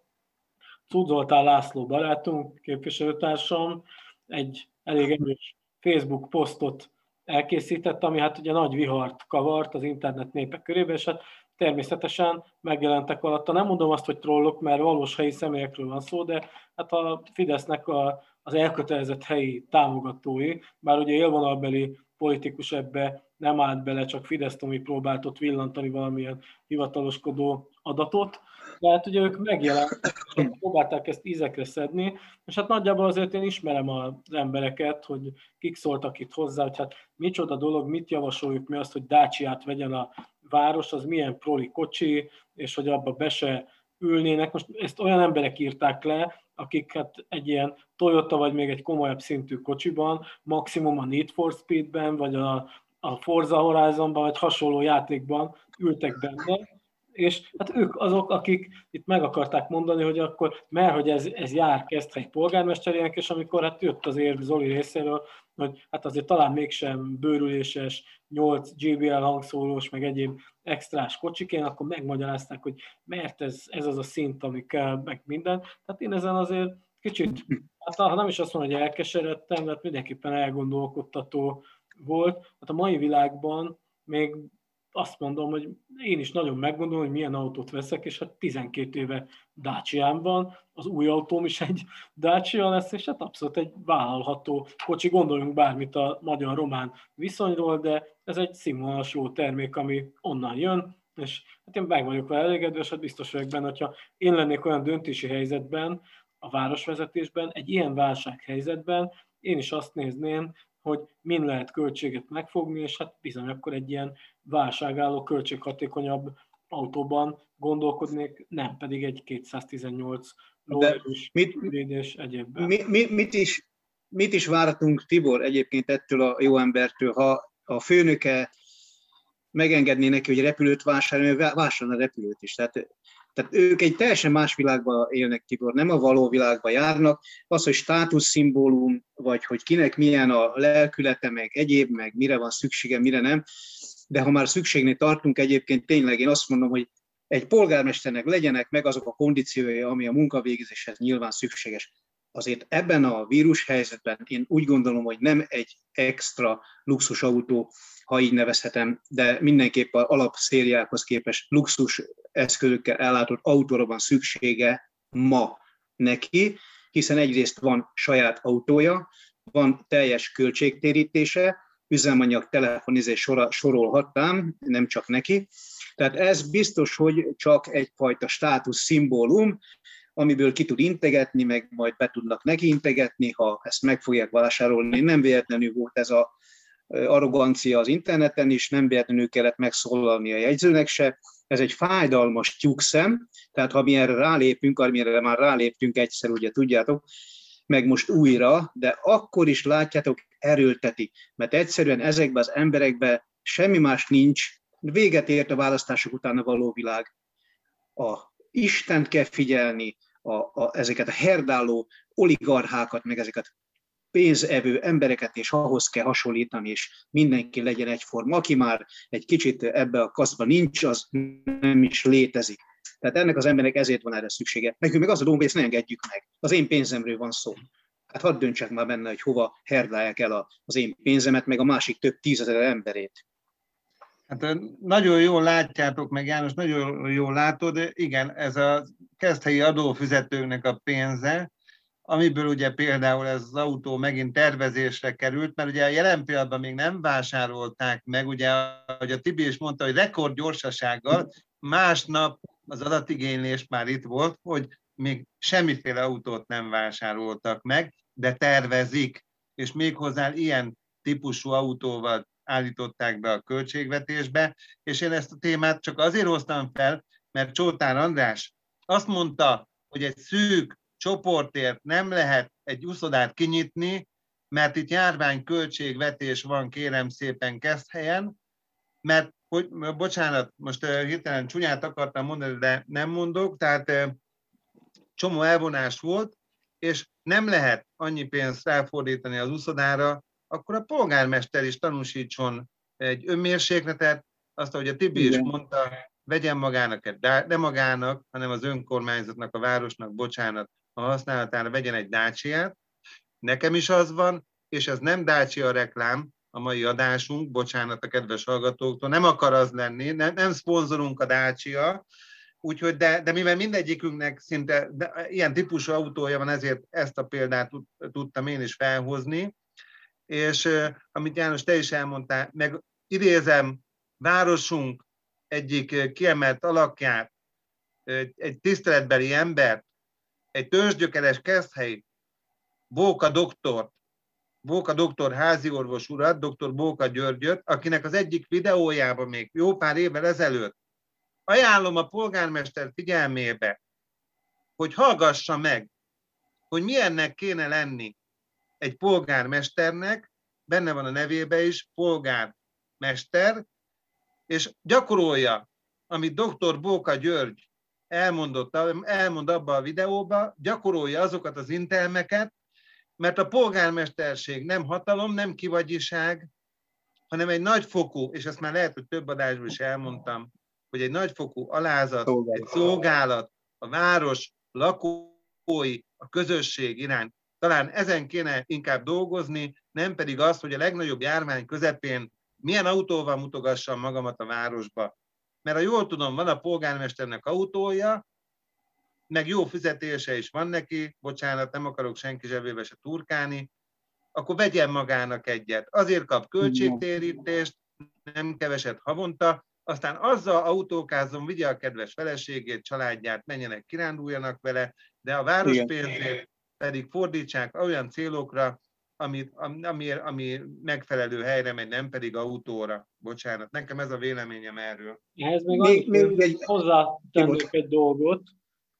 Cudzoltál László barátunk, képviselőtársam egy elég erős Facebook posztot elkészített, ami hát ugye nagy vihart kavart az internet népek körében, és hát természetesen megjelentek alatta. Nem mondom azt, hogy trollok, mert valós helyi személyekről van szó, de hát a Fidesznek a, az elkötelezett helyi támogatói, bár ugye élvonalbeli politikus ebbe nem állt bele, csak Fidesz Tomi próbált ott villantani valamilyen hivataloskodó adatot, de hát ugye ők megjelentek, próbálták ezt ízekre szedni, és hát nagyjából azért én ismerem az embereket, hogy kik szóltak itt hozzá, hogy hát micsoda dolog, mit javasoljuk mi azt, hogy Dácsiát vegyen a város, az milyen proli kocsi, és hogy abba be se ülnének. Most ezt olyan emberek írták le, akik hát egy ilyen Toyota vagy még egy komolyabb szintű kocsiban, maximum a Need for Speedben, vagy a, a Forza Horizonban, vagy hasonló játékban ültek benne, és hát ők azok, akik itt meg akarták mondani, hogy akkor, mert hogy ez, ez jár egy polgármesterének, és amikor hát jött az érv Zoli részéről, hogy hát azért talán mégsem bőrüléses, 8 GBL hangszólós, meg egyéb extrás kocsikén, akkor megmagyarázták, hogy mert ez, ez az a szint, ami kell, meg minden. Tehát én ezen azért kicsit, hát ha nem is azt mondom, hogy elkeseredtem, mert mindenképpen elgondolkodtató volt. Hát a mai világban még azt mondom, hogy én is nagyon meggondolom, hogy milyen autót veszek, és hát 12 éve dacia van, az új autóm is egy Dacia lesz, és hát abszolút egy vállalható kocsi, gondoljunk bármit a magyar-román viszonyról, de ez egy színvonalas jó termék, ami onnan jön, és hát én meg vagyok vele elégedve, és hát biztos vagyok benne, hogyha én lennék olyan döntési helyzetben, a városvezetésben, egy ilyen válsághelyzetben, én is azt nézném, hogy min lehet költséget megfogni, és hát bizony akkor egy ilyen válságálló, költséghatékonyabb autóban gondolkodnék, nem pedig egy 218 lóerős védés egyébben. Mi, mi, mit, is, mit is vártunk Tibor egyébként ettől a jó embertől, ha a főnöke megengedné neki, hogy repülőt vásároljon, vásárolna repülőt is. Tehát tehát ők egy teljesen más világban élnek, Tibor, nem a való világban járnak. Az, hogy státuszszimbólum, vagy hogy kinek milyen a lelkülete, meg egyéb, meg mire van szüksége, mire nem. De ha már szükségnél tartunk egyébként, tényleg én azt mondom, hogy egy polgármesternek legyenek meg azok a kondíciói, ami a munkavégzéshez nyilván szükséges. Azért ebben a vírus helyzetben én úgy gondolom, hogy nem egy extra luxusautó ha így nevezhetem, de mindenképp a alapszériákhoz képest luxus eszközökkel ellátott autóra van szüksége ma neki, hiszen egyrészt van saját autója, van teljes költségtérítése, üzemanyag, telefonizés sorolhatnám, nem csak neki. Tehát ez biztos, hogy csak egyfajta státusz szimbólum, amiből ki tud integetni, meg majd be tudnak neki integetni, ha ezt meg fogják vásárolni. Nem véletlenül volt ez a arrogancia az interneten is, nem véletlenül kellett megszólalni a jegyzőnek se. Ez egy fájdalmas tyúkszem, tehát ha mi erre rálépünk, amire már ráléptünk egyszer, ugye tudjátok, meg most újra, de akkor is látjátok, erőltetik, mert egyszerűen ezekben az emberekben semmi más nincs, véget ért a választások után a való világ. A Istent kell figyelni, a, a, ezeket a herdáló oligarchákat, meg ezeket pénzevő embereket és ahhoz kell hasonlítani, és mindenki legyen egyforma. Aki már egy kicsit ebbe a kaszba nincs, az nem is létezik. Tehát ennek az embernek ezért van erre szüksége. Nekünk meg az a dolgunk, hogy ezt ne engedjük meg. Az én pénzemről van szó. Hát hadd döntsek már benne, hogy hova herdálják el az én pénzemet, meg a másik több tízezer emberét. Hát nagyon jól látjátok meg, János, nagyon jól látod, igen, ez a kezdhelyi adófizetőknek a pénze, amiből ugye például ez az autó megint tervezésre került, mert ugye a jelen pillanatban még nem vásárolták meg, ugye, hogy a Tibi is mondta, hogy rekord gyorsasággal másnap az adatigénylés már itt volt, hogy még semmiféle autót nem vásároltak meg, de tervezik, és méghozzá ilyen típusú autóval állították be a költségvetésbe, és én ezt a témát csak azért hoztam fel, mert Csótár András azt mondta, hogy egy szűk csoportért nem lehet egy úszodát kinyitni, mert itt járványköltségvetés van, kérem szépen helyen, mert, hogy, bocsánat, most hirtelen csúnyát akartam mondani, de nem mondok, tehát csomó elvonás volt, és nem lehet annyi pénzt elfordítani az úszodára, akkor a polgármester is tanúsítson egy önmérsékletet, azt, ahogy a Tibi Igen. is mondta, vegyen magának, egy, nem magának, hanem az önkormányzatnak, a városnak, bocsánat, a használatára vegyen egy dácsiát. Nekem is az van, és ez nem Dacia reklám, a mai adásunk, bocsánat a kedves hallgatóktól, nem akar az lenni, nem, nem szponzorunk a Dacia, úgyhogy, de, de mivel mindegyikünknek szinte de, ilyen típusú autója van, ezért ezt a példát tudtam én is felhozni, és amit János, te is elmondtál, meg idézem, városunk egyik kiemelt alakját, egy tiszteletbeli embert, egy törzsgyökeres keszthelyi Bóka doktort, Bóka doktor háziorvos urat, dr. Bóka Györgyöt, akinek az egyik videójában még jó pár évvel ezelőtt ajánlom a polgármester figyelmébe, hogy hallgassa meg, hogy milyennek kéne lenni egy polgármesternek, benne van a nevébe is, polgármester, és gyakorolja, amit dr. Bóka György elmondott, elmond abba a videóba, gyakorolja azokat az intelmeket, mert a polgármesterség nem hatalom, nem kivagyiság, hanem egy nagyfokú, és ezt már lehet, hogy több adásban is elmondtam, hogy egy nagyfokú alázat, szolgálat. egy szolgálat a város lakói, a közösség iránt. Talán ezen kéne inkább dolgozni, nem pedig az, hogy a legnagyobb járvány közepén milyen autóval mutogassam magamat a városba. Mert ha jól tudom, van a polgármesternek autója, meg jó fizetése is van neki, bocsánat, nem akarok senki zsebébe se turkálni, akkor vegyen magának egyet. Azért kap költségtérítést, nem keveset havonta, aztán azzal autókázom, vigye a kedves feleségét, családját, menjenek, kiránduljanak vele, de a várospénzét pedig fordítsák olyan célokra, ami, ami, ami megfelelő helyre megy, nem pedig autóra. Bocsánat, nekem ez a véleményem erről. Ehhez még, még, még egy... hozzátennék egy dolgot,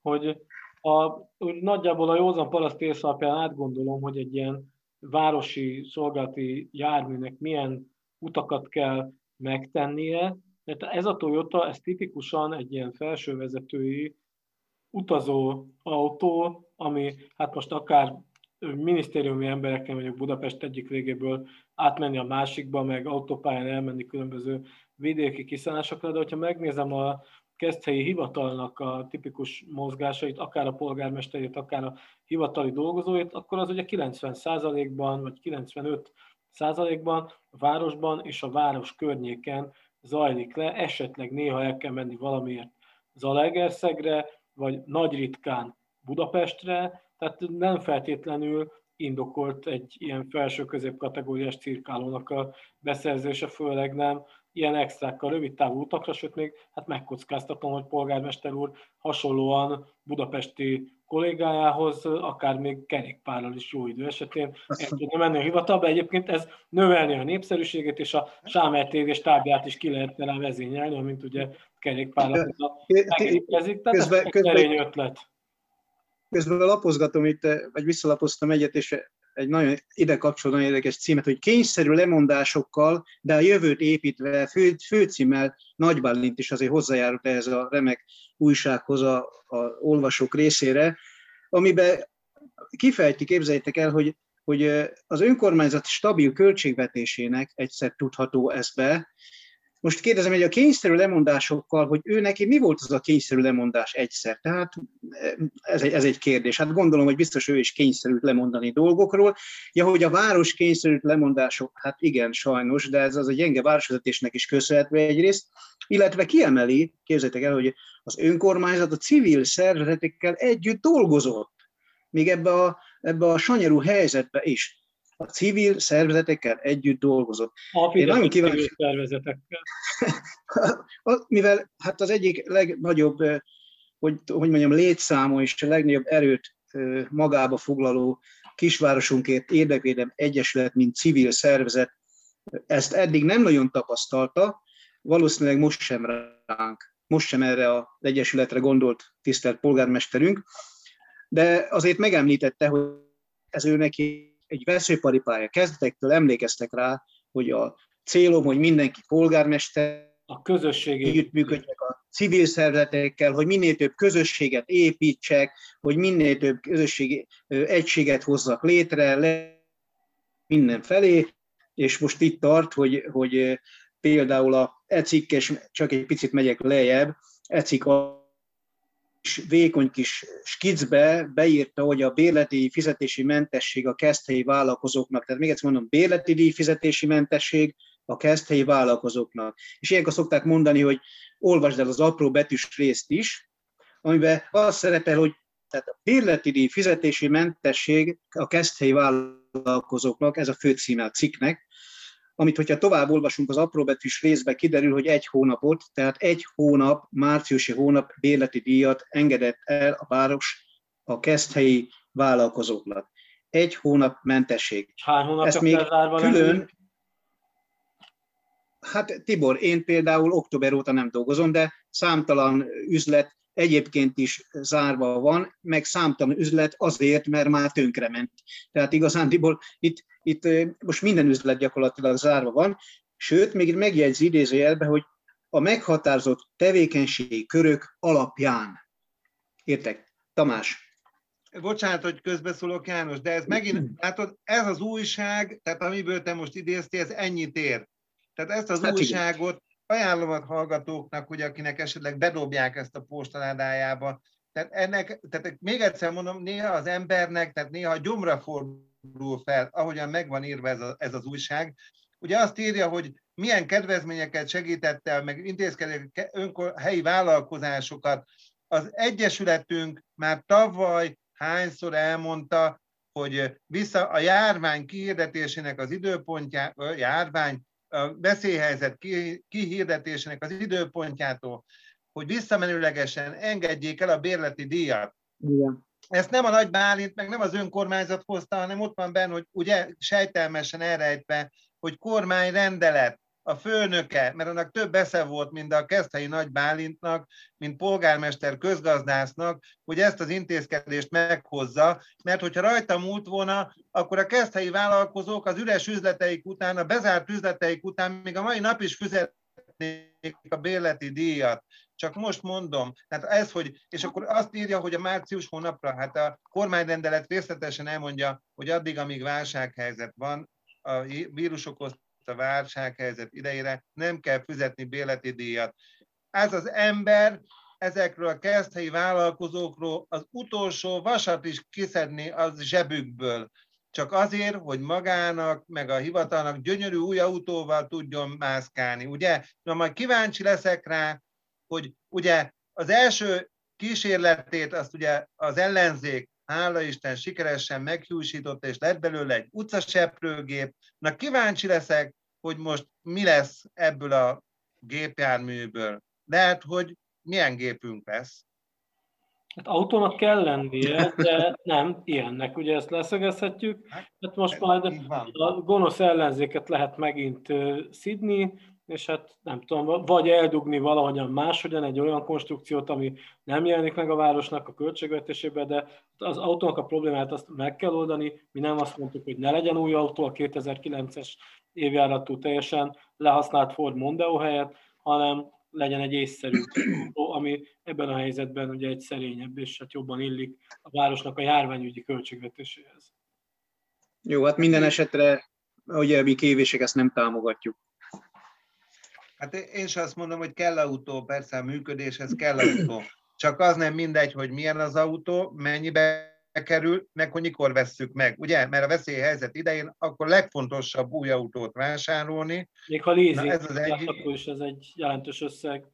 hogy a, úgy nagyjából a józan paraszt alapján átgondolom, hogy egy ilyen városi szolgálati járműnek milyen utakat kell megtennie, mert ez a Toyota, ez tipikusan egy ilyen felsővezetői utazó autó, ami hát most akár minisztériumi emberekkel mondjuk Budapest egyik végéből átmenni a másikba, meg autópályán elmenni különböző vidéki kiszállásokra, de hogyha megnézem a keszthelyi hivatalnak a tipikus mozgásait, akár a polgármesterét, akár a hivatali dolgozóit, akkor az ugye 90%-ban vagy 95%-ban a városban és a város környéken zajlik le, esetleg néha el kell menni valamiért Zalaegerszegre, vagy nagy ritkán Budapestre, tehát nem feltétlenül indokolt egy ilyen felső kategóriás cirkálónak a beszerzése, főleg nem ilyen extrákkal rövid távú utakra, sőt még hát megkockáztatom, hogy polgármester úr hasonlóan budapesti kollégájához, akár még kerékpárral is jó idő esetén el tudna menni a hivatalba. Egyébként ez növelni a népszerűségét, és a Sámer tévés tábját is ki lehetne rá vezényelni, amint ugye kerékpárral megérkezik. Tehát közben, ez közben, ötlet. Közben lapozgatom itt, vagy visszalapoztam egyet, és egy nagyon ide kapcsolódó érdekes címet, hogy kényszerű lemondásokkal, de a jövőt építve fő, főcímmel Nagy Bálint is azért hozzájárult ehhez a remek újsághoz a, a olvasók részére, amiben kifejti, képzeljétek el, hogy, hogy az önkormányzat stabil költségvetésének egyszer tudható ez be, most kérdezem, hogy a kényszerű lemondásokkal, hogy ő neki mi volt az a kényszerű lemondás egyszer? Tehát ez egy, ez egy kérdés. Hát gondolom, hogy biztos ő is kényszerült lemondani dolgokról. Ja, hogy a város kényszerült lemondások, hát igen, sajnos, de ez az a gyenge városvezetésnek is köszönhető egyrészt. Illetve kiemeli, képzeljétek el, hogy az önkormányzat a civil szervezetekkel együtt dolgozott. Még ebbe a, ebbe a sanyarú helyzetbe is a civil szervezetekkel együtt dolgozott. A Én nagyon kíváncsi. szervezetekkel. Mivel hát az egyik legnagyobb, hogy, hogy mondjam, létszámú és a legnagyobb erőt magába foglaló kisvárosunkért érdekvédem egyesület, mint civil szervezet, ezt eddig nem nagyon tapasztalta, valószínűleg most sem ránk, most sem erre az egyesületre gondolt tisztelt polgármesterünk, de azért megemlítette, hogy ez ő neki egy veszőparipája kezdetektől emlékeztek rá, hogy a célom, hogy mindenki polgármester, a közösségi együttműködjek a civil szervezetekkel, hogy minél több közösséget építsek, hogy minél több közösségi egységet hozzak létre, le mindenfelé, és most itt tart, hogy, hogy például a ecik, és csak egy picit megyek lejjebb, ecik a vékony kis skicbe beírta, hogy a bérleti fizetési mentesség a keszthelyi vállalkozóknak, tehát még egyszer mondom, bérleti díj fizetési mentesség a keszthelyi vállalkozóknak. És ilyenkor szokták mondani, hogy olvasd el az apró betűs részt is, amiben az szerepel, hogy tehát a bérleti díj fizetési mentesség a keszthelyi vállalkozóknak, ez a főcíme a cikknek, amit, hogyha tovább olvasunk az apróbetűs részbe, kiderül, hogy egy hónapot, tehát egy hónap, márciusi hónap bérleti díjat engedett el a város a keszthelyi vállalkozóknak. Egy hónap mentesség. Hány hónap Ezt még külön, Hát Tibor, én például október óta nem dolgozom, de számtalan üzlet egyébként is zárva van, meg számtalan üzlet azért, mert már tönkrement. Tehát igazándiból itt, itt most minden üzlet gyakorlatilag zárva van, sőt, még itt megjegyzi idézőjelbe, hogy a meghatározott tevékenységi körök alapján. Értek? Tamás? Bocsánat, hogy közbeszólok, János, de ez megint, látod, ez az újság, tehát amiből te most idéztél, ez ennyit ér. Tehát ezt az hát újságot ajánlom a hallgatóknak, hogy akinek esetleg bedobják ezt a postaládájába. Tehát ennek, tehát még egyszer mondom, néha az embernek, tehát néha gyomra fordul fel, ahogyan megvan írva ez, a, ez az újság. Ugye azt írja, hogy milyen kedvezményeket segítette meg intézkedések, önkor, helyi vállalkozásokat. Az Egyesületünk már tavaly hányszor elmondta, hogy vissza a járvány kihirdetésének az időpontja, járvány a veszélyhelyzet kihirdetésének az időpontjától, hogy visszamenőlegesen engedjék el a bérleti díjat. Igen. Ezt nem a Nagy Bálint, meg nem az önkormányzat hozta, hanem ott van benne, hogy ugye sejtelmesen elrejtve, hogy kormányrendelet a főnöke, mert annak több esze volt, mint a Keszthelyi Nagy Bálintnak, mint polgármester közgazdásznak, hogy ezt az intézkedést meghozza, mert hogyha rajta múlt volna, akkor a keszthelyi vállalkozók az üres üzleteik után, a bezárt üzleteik után még a mai nap is fizetnék a bérleti díjat. Csak most mondom, hát ez, hogy, és akkor azt írja, hogy a március hónapra, hát a kormányrendelet részletesen elmondja, hogy addig, amíg válsághelyzet van, a vírus okozta a válsághelyzet idejére nem kell fizetni béleti díjat. Ez az ember ezekről a kereszthelyi vállalkozókról az utolsó vasat is kiszedni az zsebükből. Csak azért, hogy magának, meg a hivatalnak gyönyörű új autóval tudjon mászkálni. Ugye? Na majd kíváncsi leszek rá, hogy ugye az első kísérletét azt ugye az ellenzék hála Isten sikeresen meghűsította, és lett belőle egy utcaseprőgép. Na kíváncsi leszek, hogy most mi lesz ebből a gépjárműből. Lehet, hogy milyen gépünk lesz. Hát autónak kell lennie, de nem ilyennek. Ugye ezt leszögezhetjük. Hát, hát most majd a gonosz ellenzéket lehet megint szidni, és hát nem tudom, vagy eldugni valahogyan máshogyan egy olyan konstrukciót, ami nem jelenik meg a városnak a költségvetésében, de az autónak a problémát azt meg kell oldani. Mi nem azt mondtuk, hogy ne legyen új autó a 2009-es évjáratú teljesen lehasznált Ford Mondeo helyett, hanem legyen egy észszerű autó, ami ebben a helyzetben ugye egy szerényebb és hát jobban illik a városnak a járványügyi költségvetéséhez. Jó, hát minden esetre ugye mi kévések ezt nem támogatjuk. Hát én is azt mondom, hogy kell autó, persze a működéshez kell autó. Csak az nem mindegy, hogy milyen az autó, mennyibe kerül, meg hogy mikor vesszük meg. Ugye, mert a veszélyhelyzet idején akkor legfontosabb új autót vásárolni. Még ha leasing, ez az egy... akkor is ez egy jelentős összeg.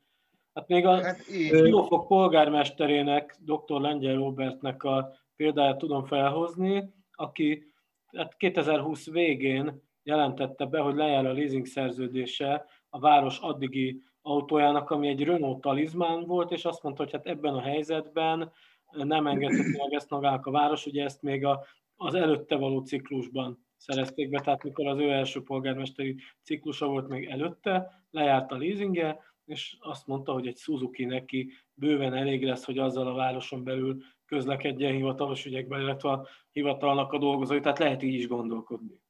Hát még a hát Jófok polgármesterének, dr. Lengyel Robertnek a példáját tudom felhozni, aki hát 2020 végén jelentette be, hogy lejár a leasing szerződése a város addigi autójának, ami egy Renault talizmán volt, és azt mondta, hogy hát ebben a helyzetben nem engedheti meg ezt magának a város, ugye ezt még a, az előtte való ciklusban szerezték be, tehát mikor az ő első polgármesteri ciklusa volt még előtte, lejárt a leasingje, és azt mondta, hogy egy Suzuki neki bőven elég lesz, hogy azzal a városon belül közlekedjen hivatalos ügyekben, illetve a hivatalnak a dolgozói, tehát lehet így is gondolkodni.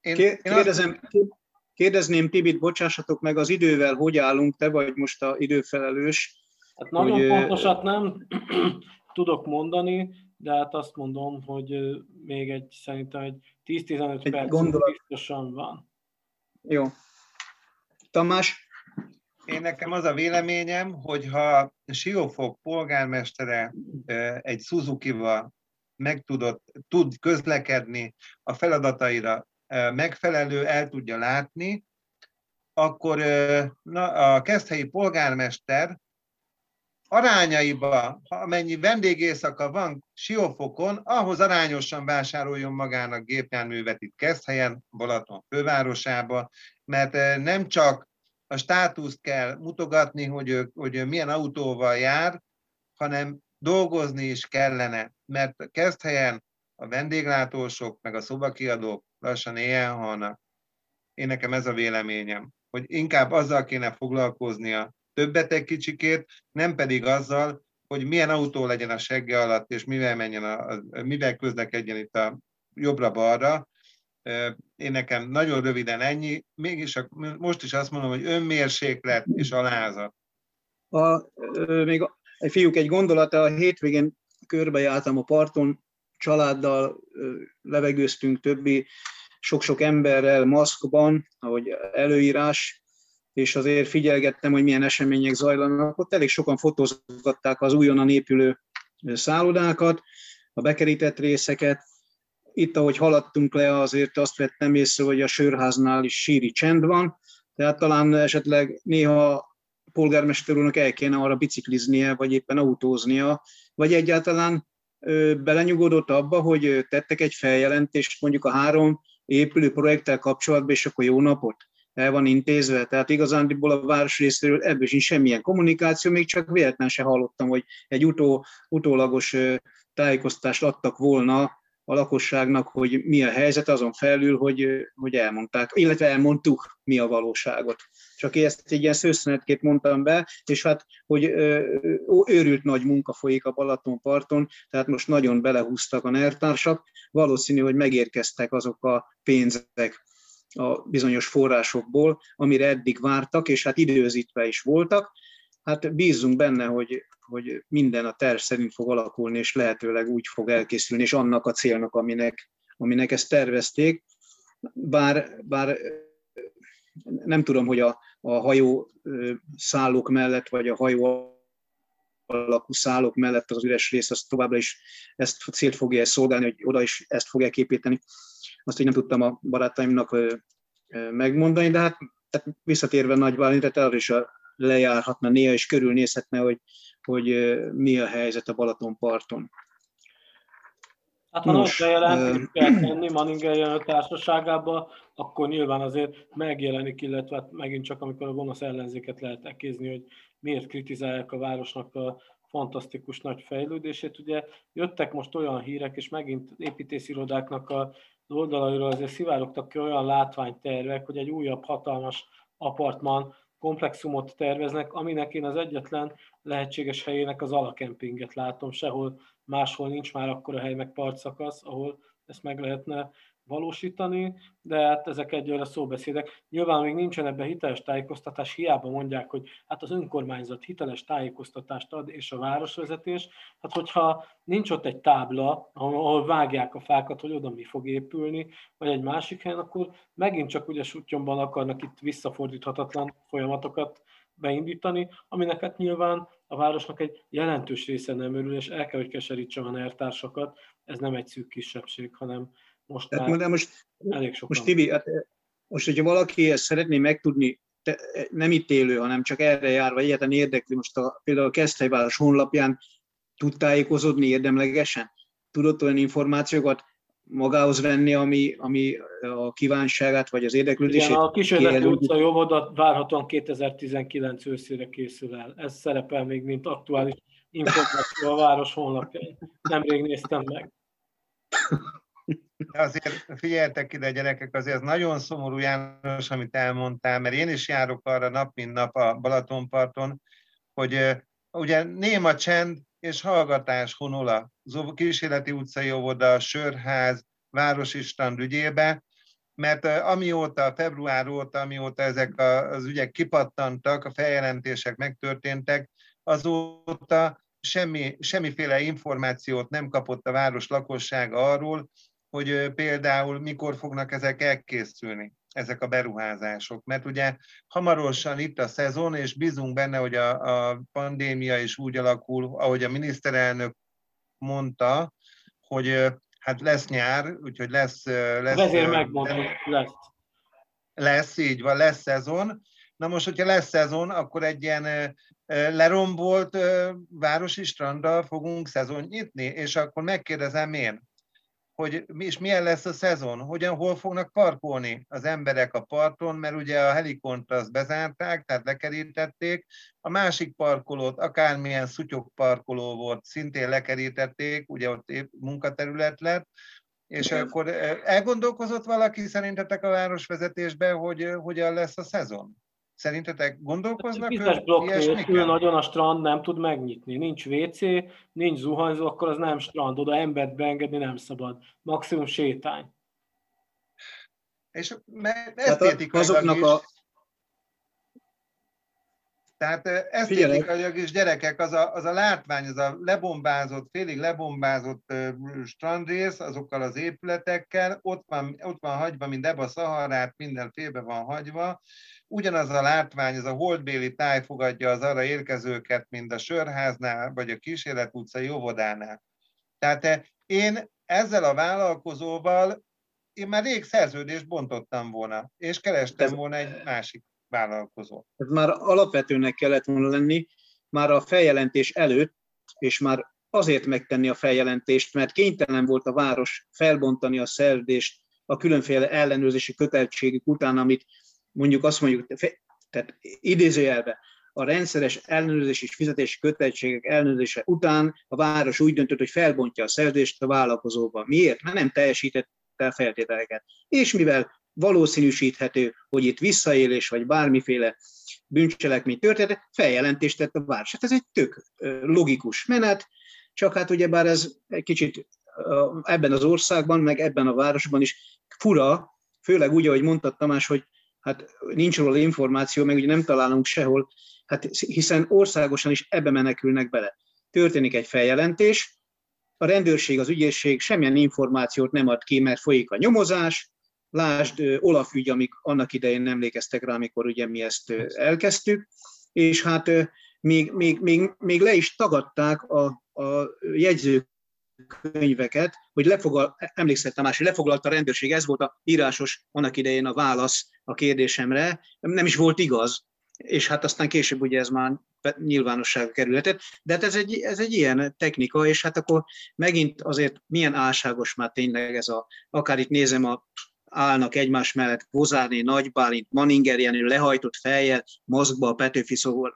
Én, Kérdezem, kérdezném Tibit, bocsássatok meg, az idővel hogy állunk, te vagy most a időfelelős. Hát nagyon hogy, pontosat nem tudok mondani, de hát azt mondom, hogy még egy, szerintem egy 10-15 perc gondolat. biztosan van. Jó. Tamás? Én nekem az a véleményem, hogy ha Siófok polgármestere egy Suzuki-val meg tudott, tud közlekedni, a feladataira megfelelő, el tudja látni, akkor a keszthelyi polgármester arányaiba, ha amennyi vendégészaka van Siófokon, ahhoz arányosan vásároljon magának gépjárművet itt Keszthelyen, Balaton fővárosába, mert nem csak a státuszt kell mutogatni, hogy, hogy milyen autóval jár, hanem dolgozni is kellene, mert Keszthelyen a vendéglátósok, meg a szobakiadók lassan éjjel halnak. Én nekem ez a véleményem, hogy inkább azzal kéne foglalkoznia többet egy kicsikét, nem pedig azzal, hogy milyen autó legyen a segge alatt, és mivel, menjen a, a, mivel közlekedjen itt a jobbra-balra. Én nekem nagyon röviden ennyi, mégis a, most is azt mondom, hogy önmérséklet és alázat. A, még egy fiúk egy gondolata, a hétvégén körbejártam a parton, családdal levegőztünk többi, sok-sok emberrel maszkban, ahogy előírás, és azért figyelgettem, hogy milyen események zajlanak. Ott elég sokan fotózgatták az újonnan épülő szállodákat, a bekerített részeket. Itt, ahogy haladtunk le, azért azt vettem észre, hogy a sörháznál is síri csend van, tehát talán esetleg néha polgármester úrnak el kéne arra bicikliznie, vagy éppen autóznia, vagy egyáltalán belenyugodott abba, hogy tettek egy feljelentést mondjuk a három épülő projekttel kapcsolatban, és akkor jó napot el van intézve. Tehát igazándiból a város részéről ebből sincs semmilyen kommunikáció, még csak véletlen se hallottam, hogy egy utó, utólagos tájékoztást adtak volna a lakosságnak, hogy mi a helyzet, azon felül, hogy, hogy elmondták, illetve elmondtuk, mi a valóságot. Csak ezt egy ilyen szőszenetként mondtam be, és hát, hogy őrült nagy munka folyik a Balatonparton, tehát most nagyon belehúztak a nertársak, valószínű, hogy megérkeztek azok a pénzek, a bizonyos forrásokból, amire eddig vártak, és hát időzítve is voltak. Hát bízunk benne, hogy, hogy minden a terv szerint fog alakulni, és lehetőleg úgy fog elkészülni, és annak a célnak, aminek, aminek ezt tervezték. Bár, bár nem tudom, hogy a, a hajó szállók mellett, vagy a hajó alakú szállók mellett az üres rész, az továbbra is ezt a célt fogja szolgálni, hogy oda is ezt fogják építeni. Azt, hogy nem tudtam a barátaimnak megmondani, de hát tehát visszatérve Nagy Bálintre, arra is lejárhatna néha, és körülnézhetne, hogy, hogy mi a helyzet a Balatonparton. Hát ha Nos, nagy bejelentést kell tenni Manninger társaságába, akkor nyilván azért megjelenik, illetve hát megint csak amikor a gonosz ellenzéket lehet ekézni, hogy miért kritizálják a városnak a fantasztikus nagy fejlődését. Ugye jöttek most olyan hírek, és megint építészirodáknak a oldalairól azért szivárogtak ki olyan látványtervek, hogy egy újabb hatalmas apartman komplexumot terveznek, aminek én az egyetlen lehetséges helyének az alakempinget látom. Sehol máshol nincs már akkora hely meg partszakasz, ahol ezt meg lehetne valósítani, de hát ezek egyőre szóbeszédek. Nyilván még nincsen ebben hiteles tájékoztatás, hiába mondják, hogy hát az önkormányzat hiteles tájékoztatást ad, és a városvezetés. Hát hogyha nincs ott egy tábla, ahol vágják a fákat, hogy oda mi fog épülni, vagy egy másik helyen, akkor megint csak ugye sutyomban akarnak itt visszafordíthatatlan folyamatokat beindítani, aminek hát nyilván a városnak egy jelentős része nem örül, és el kell, hogy keserítse a nertársakat. Ez nem egy szűk kisebbség, hanem most Tehát már most, elég sokan. Most Tibi, hát, most hogyha valaki ezt szeretné megtudni, te, nem itt élő, hanem csak erre jár, vagy egyáltalán érdekli, most a, például a Keszthelyváros honlapján tud tájékozódni érdemlegesen? Tudott olyan információkat magához venni, ami, ami a kívánságát, vagy az érdeklődését? Igen, a Kisödeti utca jogodat várhatóan 2019 őszére készül el. Ez szerepel még, mint aktuális információ a város honlapján. Nemrég néztem meg. Azért figyeltek ide, gyerekek, azért nagyon szomorú János, amit elmondtál, mert én is járok arra nap, mint nap a Balatonparton, hogy ugye néma csend és hallgatás honol a kísérleti utcai óvoda, sörház, városi strand ügyébe, mert amióta, február óta, amióta ezek az ügyek kipattantak, a feljelentések megtörténtek, azóta semmi, semmiféle információt nem kapott a város lakossága arról, hogy például mikor fognak ezek elkészülni. ezek a beruházások. Mert ugye hamarosan itt a szezon, és bízunk benne, hogy a, a pandémia is úgy alakul, ahogy a miniszterelnök mondta, hogy hát lesz nyár, úgyhogy lesz... lesz Ezért megmondom, lesz. Lesz, így van, lesz szezon. Na most, hogyha lesz szezon, akkor egy ilyen lerombolt városi stranddal fogunk szezon nyitni, és akkor megkérdezem én, hogy és milyen lesz a szezon, hogyan, hol fognak parkolni az emberek a parton, mert ugye a helikont azt bezárták, tehát lekerítették, a másik parkolót, akármilyen szutyok parkoló volt, szintén lekerítették, ugye ott épp munkaterület lett, és akkor elgondolkozott valaki szerintetek a városvezetésben, hogy hogyan lesz a szezon? Szerintetek gondolkoznak? Biztos blokk nélkül nagyon a strand nem tud megnyitni. Nincs WC, nincs zuhanyzó, akkor az nem strand. Oda embert beengedni nem szabad. Maximum sétány. És esztétikailag azoknak is, a... Tehát esztétikailag is gyerekek, az a, az a látvány, az a lebombázott, félig lebombázott strandrész, azokkal az épületekkel, ott van, ott van hagyva, mint ebbe a szaharát, minden félbe van hagyva, ugyanaz a látvány, ez a holdbéli táj fogadja az arra érkezőket, mint a Sörháznál, vagy a Kísérlet utcai óvodánál. Tehát eh, én ezzel a vállalkozóval én már rég szerződést bontottam volna, és kerestem ez, volna egy másik vállalkozót. Ez már alapvetőnek kellett volna lenni, már a feljelentés előtt, és már azért megtenni a feljelentést, mert kénytelen volt a város felbontani a szerződést a különféle ellenőrzési kötelességük után, amit mondjuk azt mondjuk, tehát idézőjelbe, a rendszeres ellenőrzés és fizetési kötelezettségek ellenőrzése után a város úgy döntött, hogy felbontja a szerződést a vállalkozóba. Miért? Mert nem teljesítette a feltételeket. És mivel valószínűsíthető, hogy itt visszaélés vagy bármiféle bűncselekmény történt, feljelentést tett a város. Hát ez egy tök logikus menet, csak hát ugyebár ez egy kicsit ebben az országban, meg ebben a városban is fura, főleg úgy, ahogy mondta Tamás, hogy hát nincs róla információ, meg ugye nem találunk sehol, hát hiszen országosan is ebbe menekülnek bele. Történik egy feljelentés, a rendőrség, az ügyészség semmilyen információt nem ad ki, mert folyik a nyomozás, lásd Olaf ügy, amik annak idején emlékeztek rá, amikor ugye mi ezt elkezdtük, és hát még, még, még, még le is tagadták a, a jegyzők könyveket, hogy lefoglal, emlékszel Tamás, hogy lefoglalta a rendőrség, ez volt a írásos annak idején a válasz a kérdésemre, nem is volt igaz, és hát aztán később ugye ez már nyilvánosságra kerülhetett, de hát ez egy, ez egy ilyen technika, és hát akkor megint azért milyen álságos már tényleg ez a, akár itt nézem a állnak egymás mellett Kozárné, Nagy Bálint, Maninger Jenő lehajtott fejjel, mozgba a Petőfi szó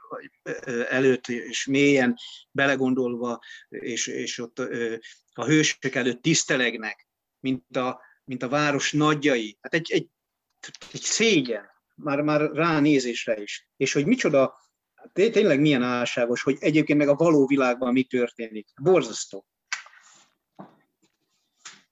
előtt, és mélyen belegondolva, és, és ott a hősök előtt tisztelegnek, mint a, mint a város nagyjai. Hát egy, egy, egy szégyen, már, már ránézésre is. És hogy micsoda, tényleg milyen álságos, hogy egyébként meg a való világban mi történik. Borzasztó.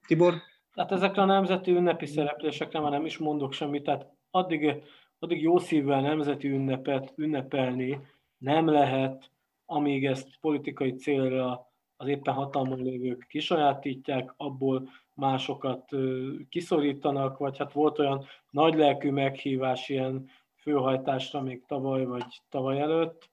Tibor? Tehát ezekre a nemzeti ünnepi szereplésekre már nem is mondok semmit, tehát addig, addig jó szívvel nemzeti ünnepet ünnepelni nem lehet, amíg ezt politikai célra az éppen hatalmon lévők kisajátítják, abból másokat kiszorítanak, vagy hát volt olyan nagylelkű meghívás ilyen főhajtásra még tavaly vagy tavaly előtt,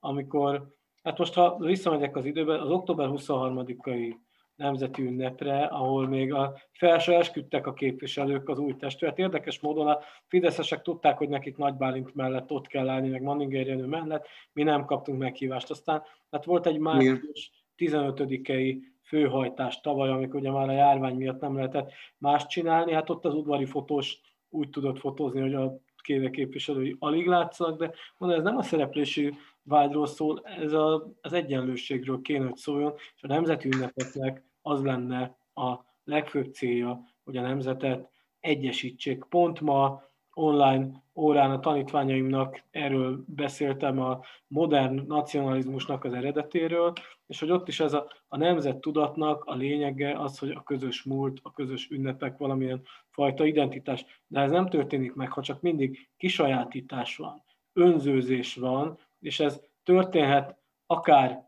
amikor, hát most ha visszamegyek az időben, az október 23-ai nemzeti ünnepre, ahol még a felső esküdtek a képviselők az új testület. Érdekes módon a fideszesek tudták, hogy nekik Nagy Bálint mellett ott kell állni, meg Manninger Jenő mellett, mi nem kaptunk meghívást. Aztán hát volt egy március 15-i főhajtás tavaly, amikor ugye már a járvány miatt nem lehetett más csinálni, hát ott az udvari fotós úgy tudott fotózni, hogy a kéve képviselői alig látszanak, de mondom, ez nem a szereplési vágyról szól, ez a, az egyenlőségről kéne, hogy szóljon, és a nemzeti ünnepeknek az lenne a legfőbb célja, hogy a nemzetet egyesítsék. Pont ma online órán a tanítványaimnak erről beszéltem a modern nacionalizmusnak az eredetéről, és hogy ott is ez a, a nemzet tudatnak a lényege az, hogy a közös múlt, a közös ünnepek valamilyen fajta identitás. De ez nem történik meg, ha csak mindig kisajátítás van, önzőzés van, és ez történhet akár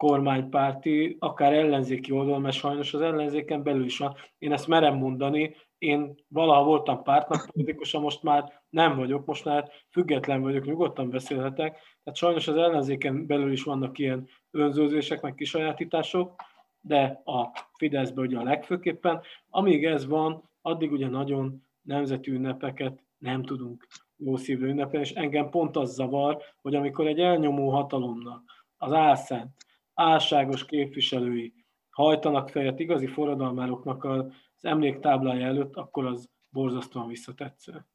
kormánypárti, akár ellenzéki oldalon, mert sajnos az ellenzéken belül is van. Én ezt merem mondani, én valaha voltam pártnak politikus, most már nem vagyok, most már független vagyok, nyugodtan beszélhetek. Tehát sajnos az ellenzéken belül is vannak ilyen önzőzések, meg kisajátítások, de a Fideszben ugye a legfőképpen. Amíg ez van, addig ugye nagyon nemzeti ünnepeket nem tudunk jó szívű ünnepelni, és engem pont az zavar, hogy amikor egy elnyomó hatalomnak az álszent, álságos képviselői hajtanak fejet igazi forradalmároknak az emléktáblája előtt, akkor az borzasztóan visszatetsző.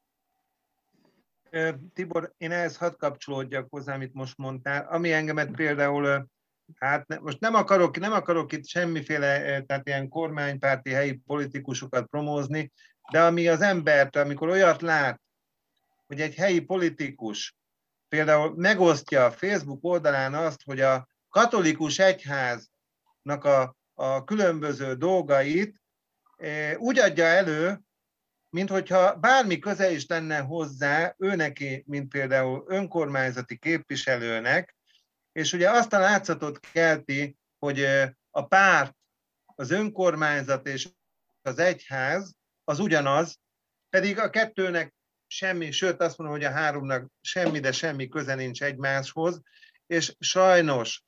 Tibor, én ehhez hadd kapcsolódjak hozzá, amit most mondtál. Ami engemet például, hát most nem akarok, nem akarok itt semmiféle, tehát ilyen kormánypárti helyi politikusokat promózni, de ami az embert, amikor olyat lát, hogy egy helyi politikus például megosztja a Facebook oldalán azt, hogy a katolikus egyháznak a, a különböző dolgait e, úgy adja elő, mint hogyha bármi köze is lenne hozzá, ő neki, mint például önkormányzati képviselőnek, és ugye azt a látszatot kelti, hogy e, a párt, az önkormányzat és az egyház az ugyanaz, pedig a kettőnek semmi, sőt azt mondom, hogy a háromnak semmi, de semmi köze nincs egymáshoz, és sajnos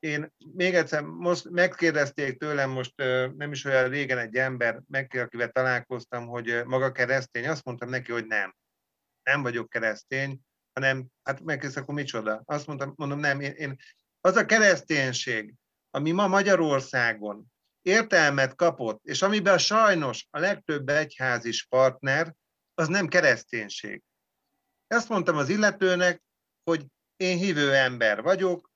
én még egyszer, most megkérdezték tőlem most nem is olyan régen egy ember, meg, akivel találkoztam, hogy maga keresztény, azt mondtam neki, hogy nem. Nem vagyok keresztény, hanem, hát megkérdeztek, akkor micsoda? Azt mondtam, mondom, nem, én, én, az a kereszténység, ami ma Magyarországon értelmet kapott, és amiben sajnos a legtöbb egyház is partner, az nem kereszténység. Ezt mondtam az illetőnek, hogy én hívő ember vagyok,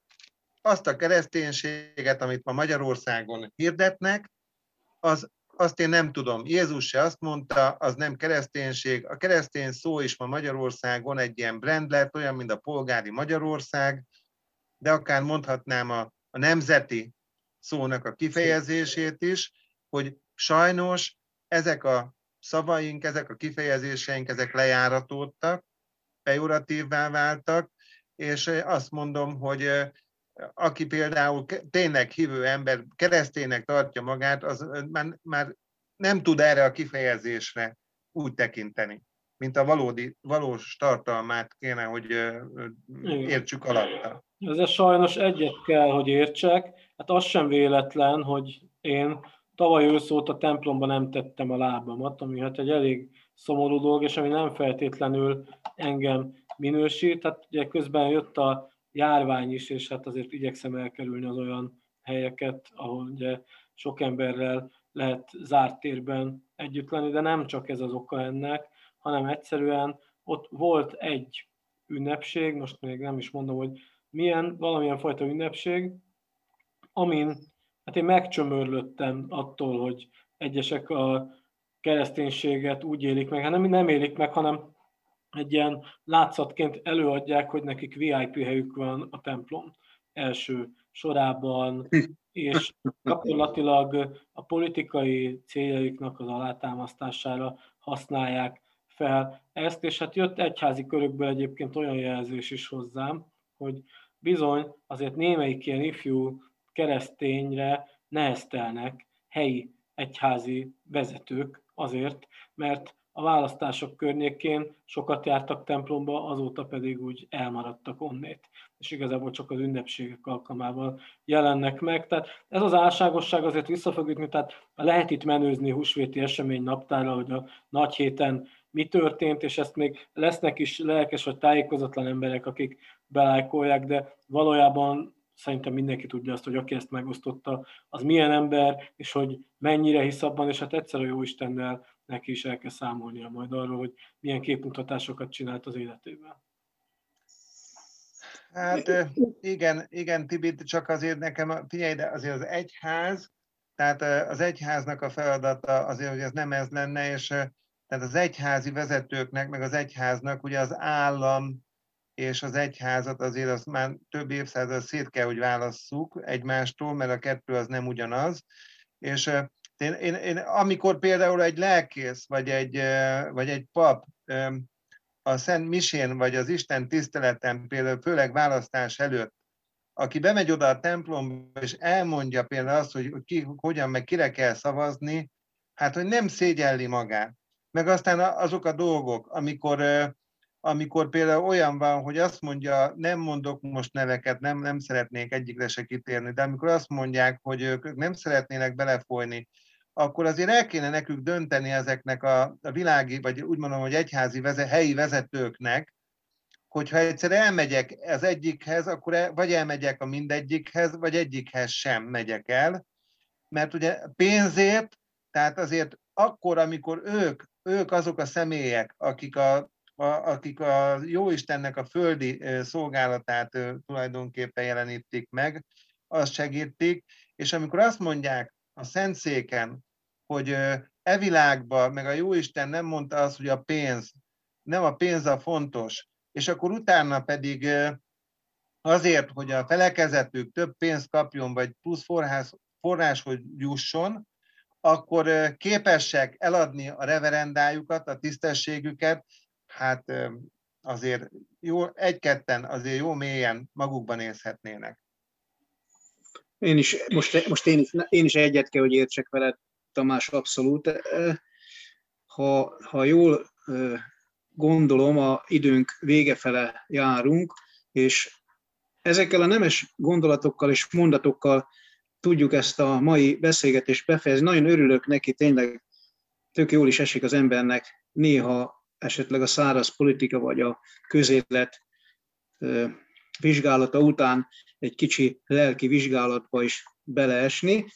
azt a kereszténységet, amit ma Magyarországon hirdetnek, az, azt én nem tudom. Jézus se azt mondta, az nem kereszténység. A keresztény szó is ma Magyarországon egy ilyen brand lett, olyan, mint a polgári Magyarország, de akár mondhatnám a, a nemzeti szónak a kifejezését is, hogy sajnos ezek a szavaink, ezek a kifejezéseink, ezek lejáratódtak, pejoratívvá váltak, és azt mondom, hogy aki például tényleg hívő ember, kereszténynek tartja magát, az már, már nem tud erre a kifejezésre úgy tekinteni, mint a valódi, valós tartalmát kéne, hogy értsük alatta. Ez sajnos egyet kell, hogy értsek. Hát az sem véletlen, hogy én tavaly ősz a templomban nem tettem a lábamat, ami hát egy elég szomorú dolog, és ami nem feltétlenül engem minősít. Tehát ugye közben jött a járvány is, és hát azért igyekszem elkerülni az olyan helyeket, ahol ugye sok emberrel lehet zárt térben együtt lenni, de nem csak ez az oka ennek, hanem egyszerűen ott volt egy ünnepség, most még nem is mondom, hogy milyen, valamilyen fajta ünnepség, amin hát én megcsömörlöttem attól, hogy egyesek a kereszténységet úgy élik meg, hát nem, nem élik meg, hanem egy ilyen látszatként előadják, hogy nekik VIP helyük van a templom első sorában, és gyakorlatilag a politikai céljaiknak az alátámasztására használják fel ezt, és hát jött egyházi körökből egyébként olyan jelzés is hozzám, hogy bizony azért némelyik ilyen ifjú keresztényre neheztelnek helyi egyházi vezetők azért, mert a választások környékén sokat jártak templomba, azóta pedig úgy elmaradtak onnét. És igazából csak az ünnepségek alkalmával jelennek meg. Tehát ez az álságosság azért vissza fog ütni, tehát lehet itt menőzni húsvéti esemény naptára, hogy a nagy héten mi történt, és ezt még lesznek is lelkes vagy tájékozatlan emberek, akik belájkolják, de valójában szerintem mindenki tudja azt, hogy aki ezt megosztotta, az milyen ember, és hogy mennyire hisz abban, és hát egyszer a jó Istennel neki is el kell számolnia majd arról, hogy milyen képmutatásokat csinált az életében. Hát igen, igen, Tibit, csak azért nekem, figyelj, de azért az egyház, tehát az egyháznak a feladata azért, hogy ez nem ez lenne, és tehát az egyházi vezetőknek, meg az egyháznak ugye az állam és az egyházat azért azt már több évszázal szét kell, hogy válasszuk egymástól, mert a kettő az nem ugyanaz. És én, én, én, amikor például egy lelkész, vagy egy, vagy egy pap a Szent Misén, vagy az Isten tiszteleten, például főleg választás előtt, aki bemegy oda a templomba, és elmondja például azt, hogy ki, hogyan, meg kire kell szavazni, hát hogy nem szégyelli magát. meg aztán azok a dolgok, amikor, amikor például olyan van, hogy azt mondja, nem mondok most neveket, nem, nem szeretnék egyikre se kitérni, de amikor azt mondják, hogy ők nem szeretnének belefolyni, akkor azért el kéne nekük dönteni ezeknek a, a világi, vagy úgy mondom, hogy egyházi vezet, helyi vezetőknek, hogyha egyszer elmegyek az egyikhez, akkor el, vagy elmegyek a mindegyikhez, vagy egyikhez sem megyek el, mert ugye pénzért, tehát azért akkor, amikor ők, ők azok a személyek, akik a, a, akik a Jóistennek a földi szolgálatát tulajdonképpen jelenítik meg, azt segítik, és amikor azt mondják a Szentszéken, hogy e világban, meg a Jóisten nem mondta azt, hogy a pénz, nem a pénz a fontos, és akkor utána pedig azért, hogy a felekezetük több pénzt kapjon, vagy plusz forrás, forráshoz jusson, akkor képesek eladni a reverendájukat, a tisztességüket, hát azért jó, egy-ketten azért jó mélyen magukban érzhetnének. Én is, most, most én, is, én is egyet kell, hogy értsek veled, Tamás, abszolút. Ha, ha jól gondolom, a időnk vége fele járunk, és ezekkel a nemes gondolatokkal és mondatokkal tudjuk ezt a mai beszélgetést befejezni. Nagyon örülök neki, tényleg tök jól is esik az embernek néha esetleg a száraz politika vagy a közélet vizsgálata után egy kicsi lelki vizsgálatba is beleesni.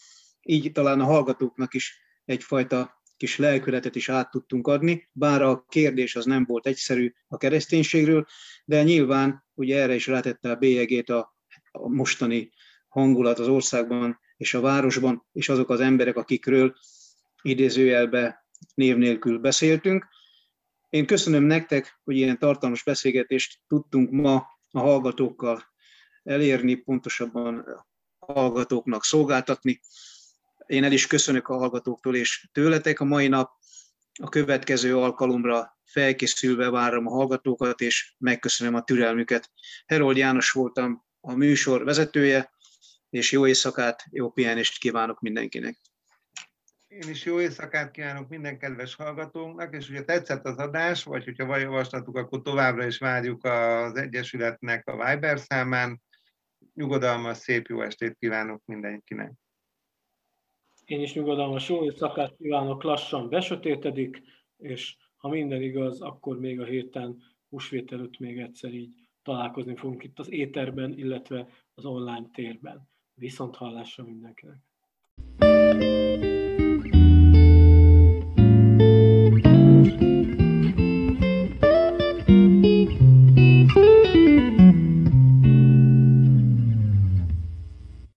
Így talán a hallgatóknak is egyfajta kis lelkületet is át tudtunk adni, bár a kérdés az nem volt egyszerű a kereszténységről, de nyilván ugye erre is rátette a bélyegét a, a mostani hangulat az országban és a városban, és azok az emberek, akikről idézőjelbe név nélkül beszéltünk. Én köszönöm nektek, hogy ilyen tartalmas beszélgetést tudtunk ma a hallgatókkal elérni, pontosabban hallgatóknak szolgáltatni. Én el is köszönök a hallgatóktól és tőletek a mai nap. A következő alkalomra felkészülve várom a hallgatókat, és megköszönöm a türelmüket. Herold János voltam a műsor vezetője, és jó éjszakát, jó pihenést kívánok mindenkinek. Én is jó éjszakát kívánok minden kedves hallgatónknak, és hogyha tetszett az adás, vagy hogyha javaslatuk, akkor továbbra is várjuk az Egyesületnek a Viber számán. Nyugodalmas, szép jó estét kívánok mindenkinek! Én is nyugodalmas jó éjszakát kívánok, lassan besötétedik, és ha minden igaz, akkor még a héten húsvét előtt még egyszer így találkozni fogunk itt az éterben, illetve az online térben. Viszont hallásra mindenkinek! thank you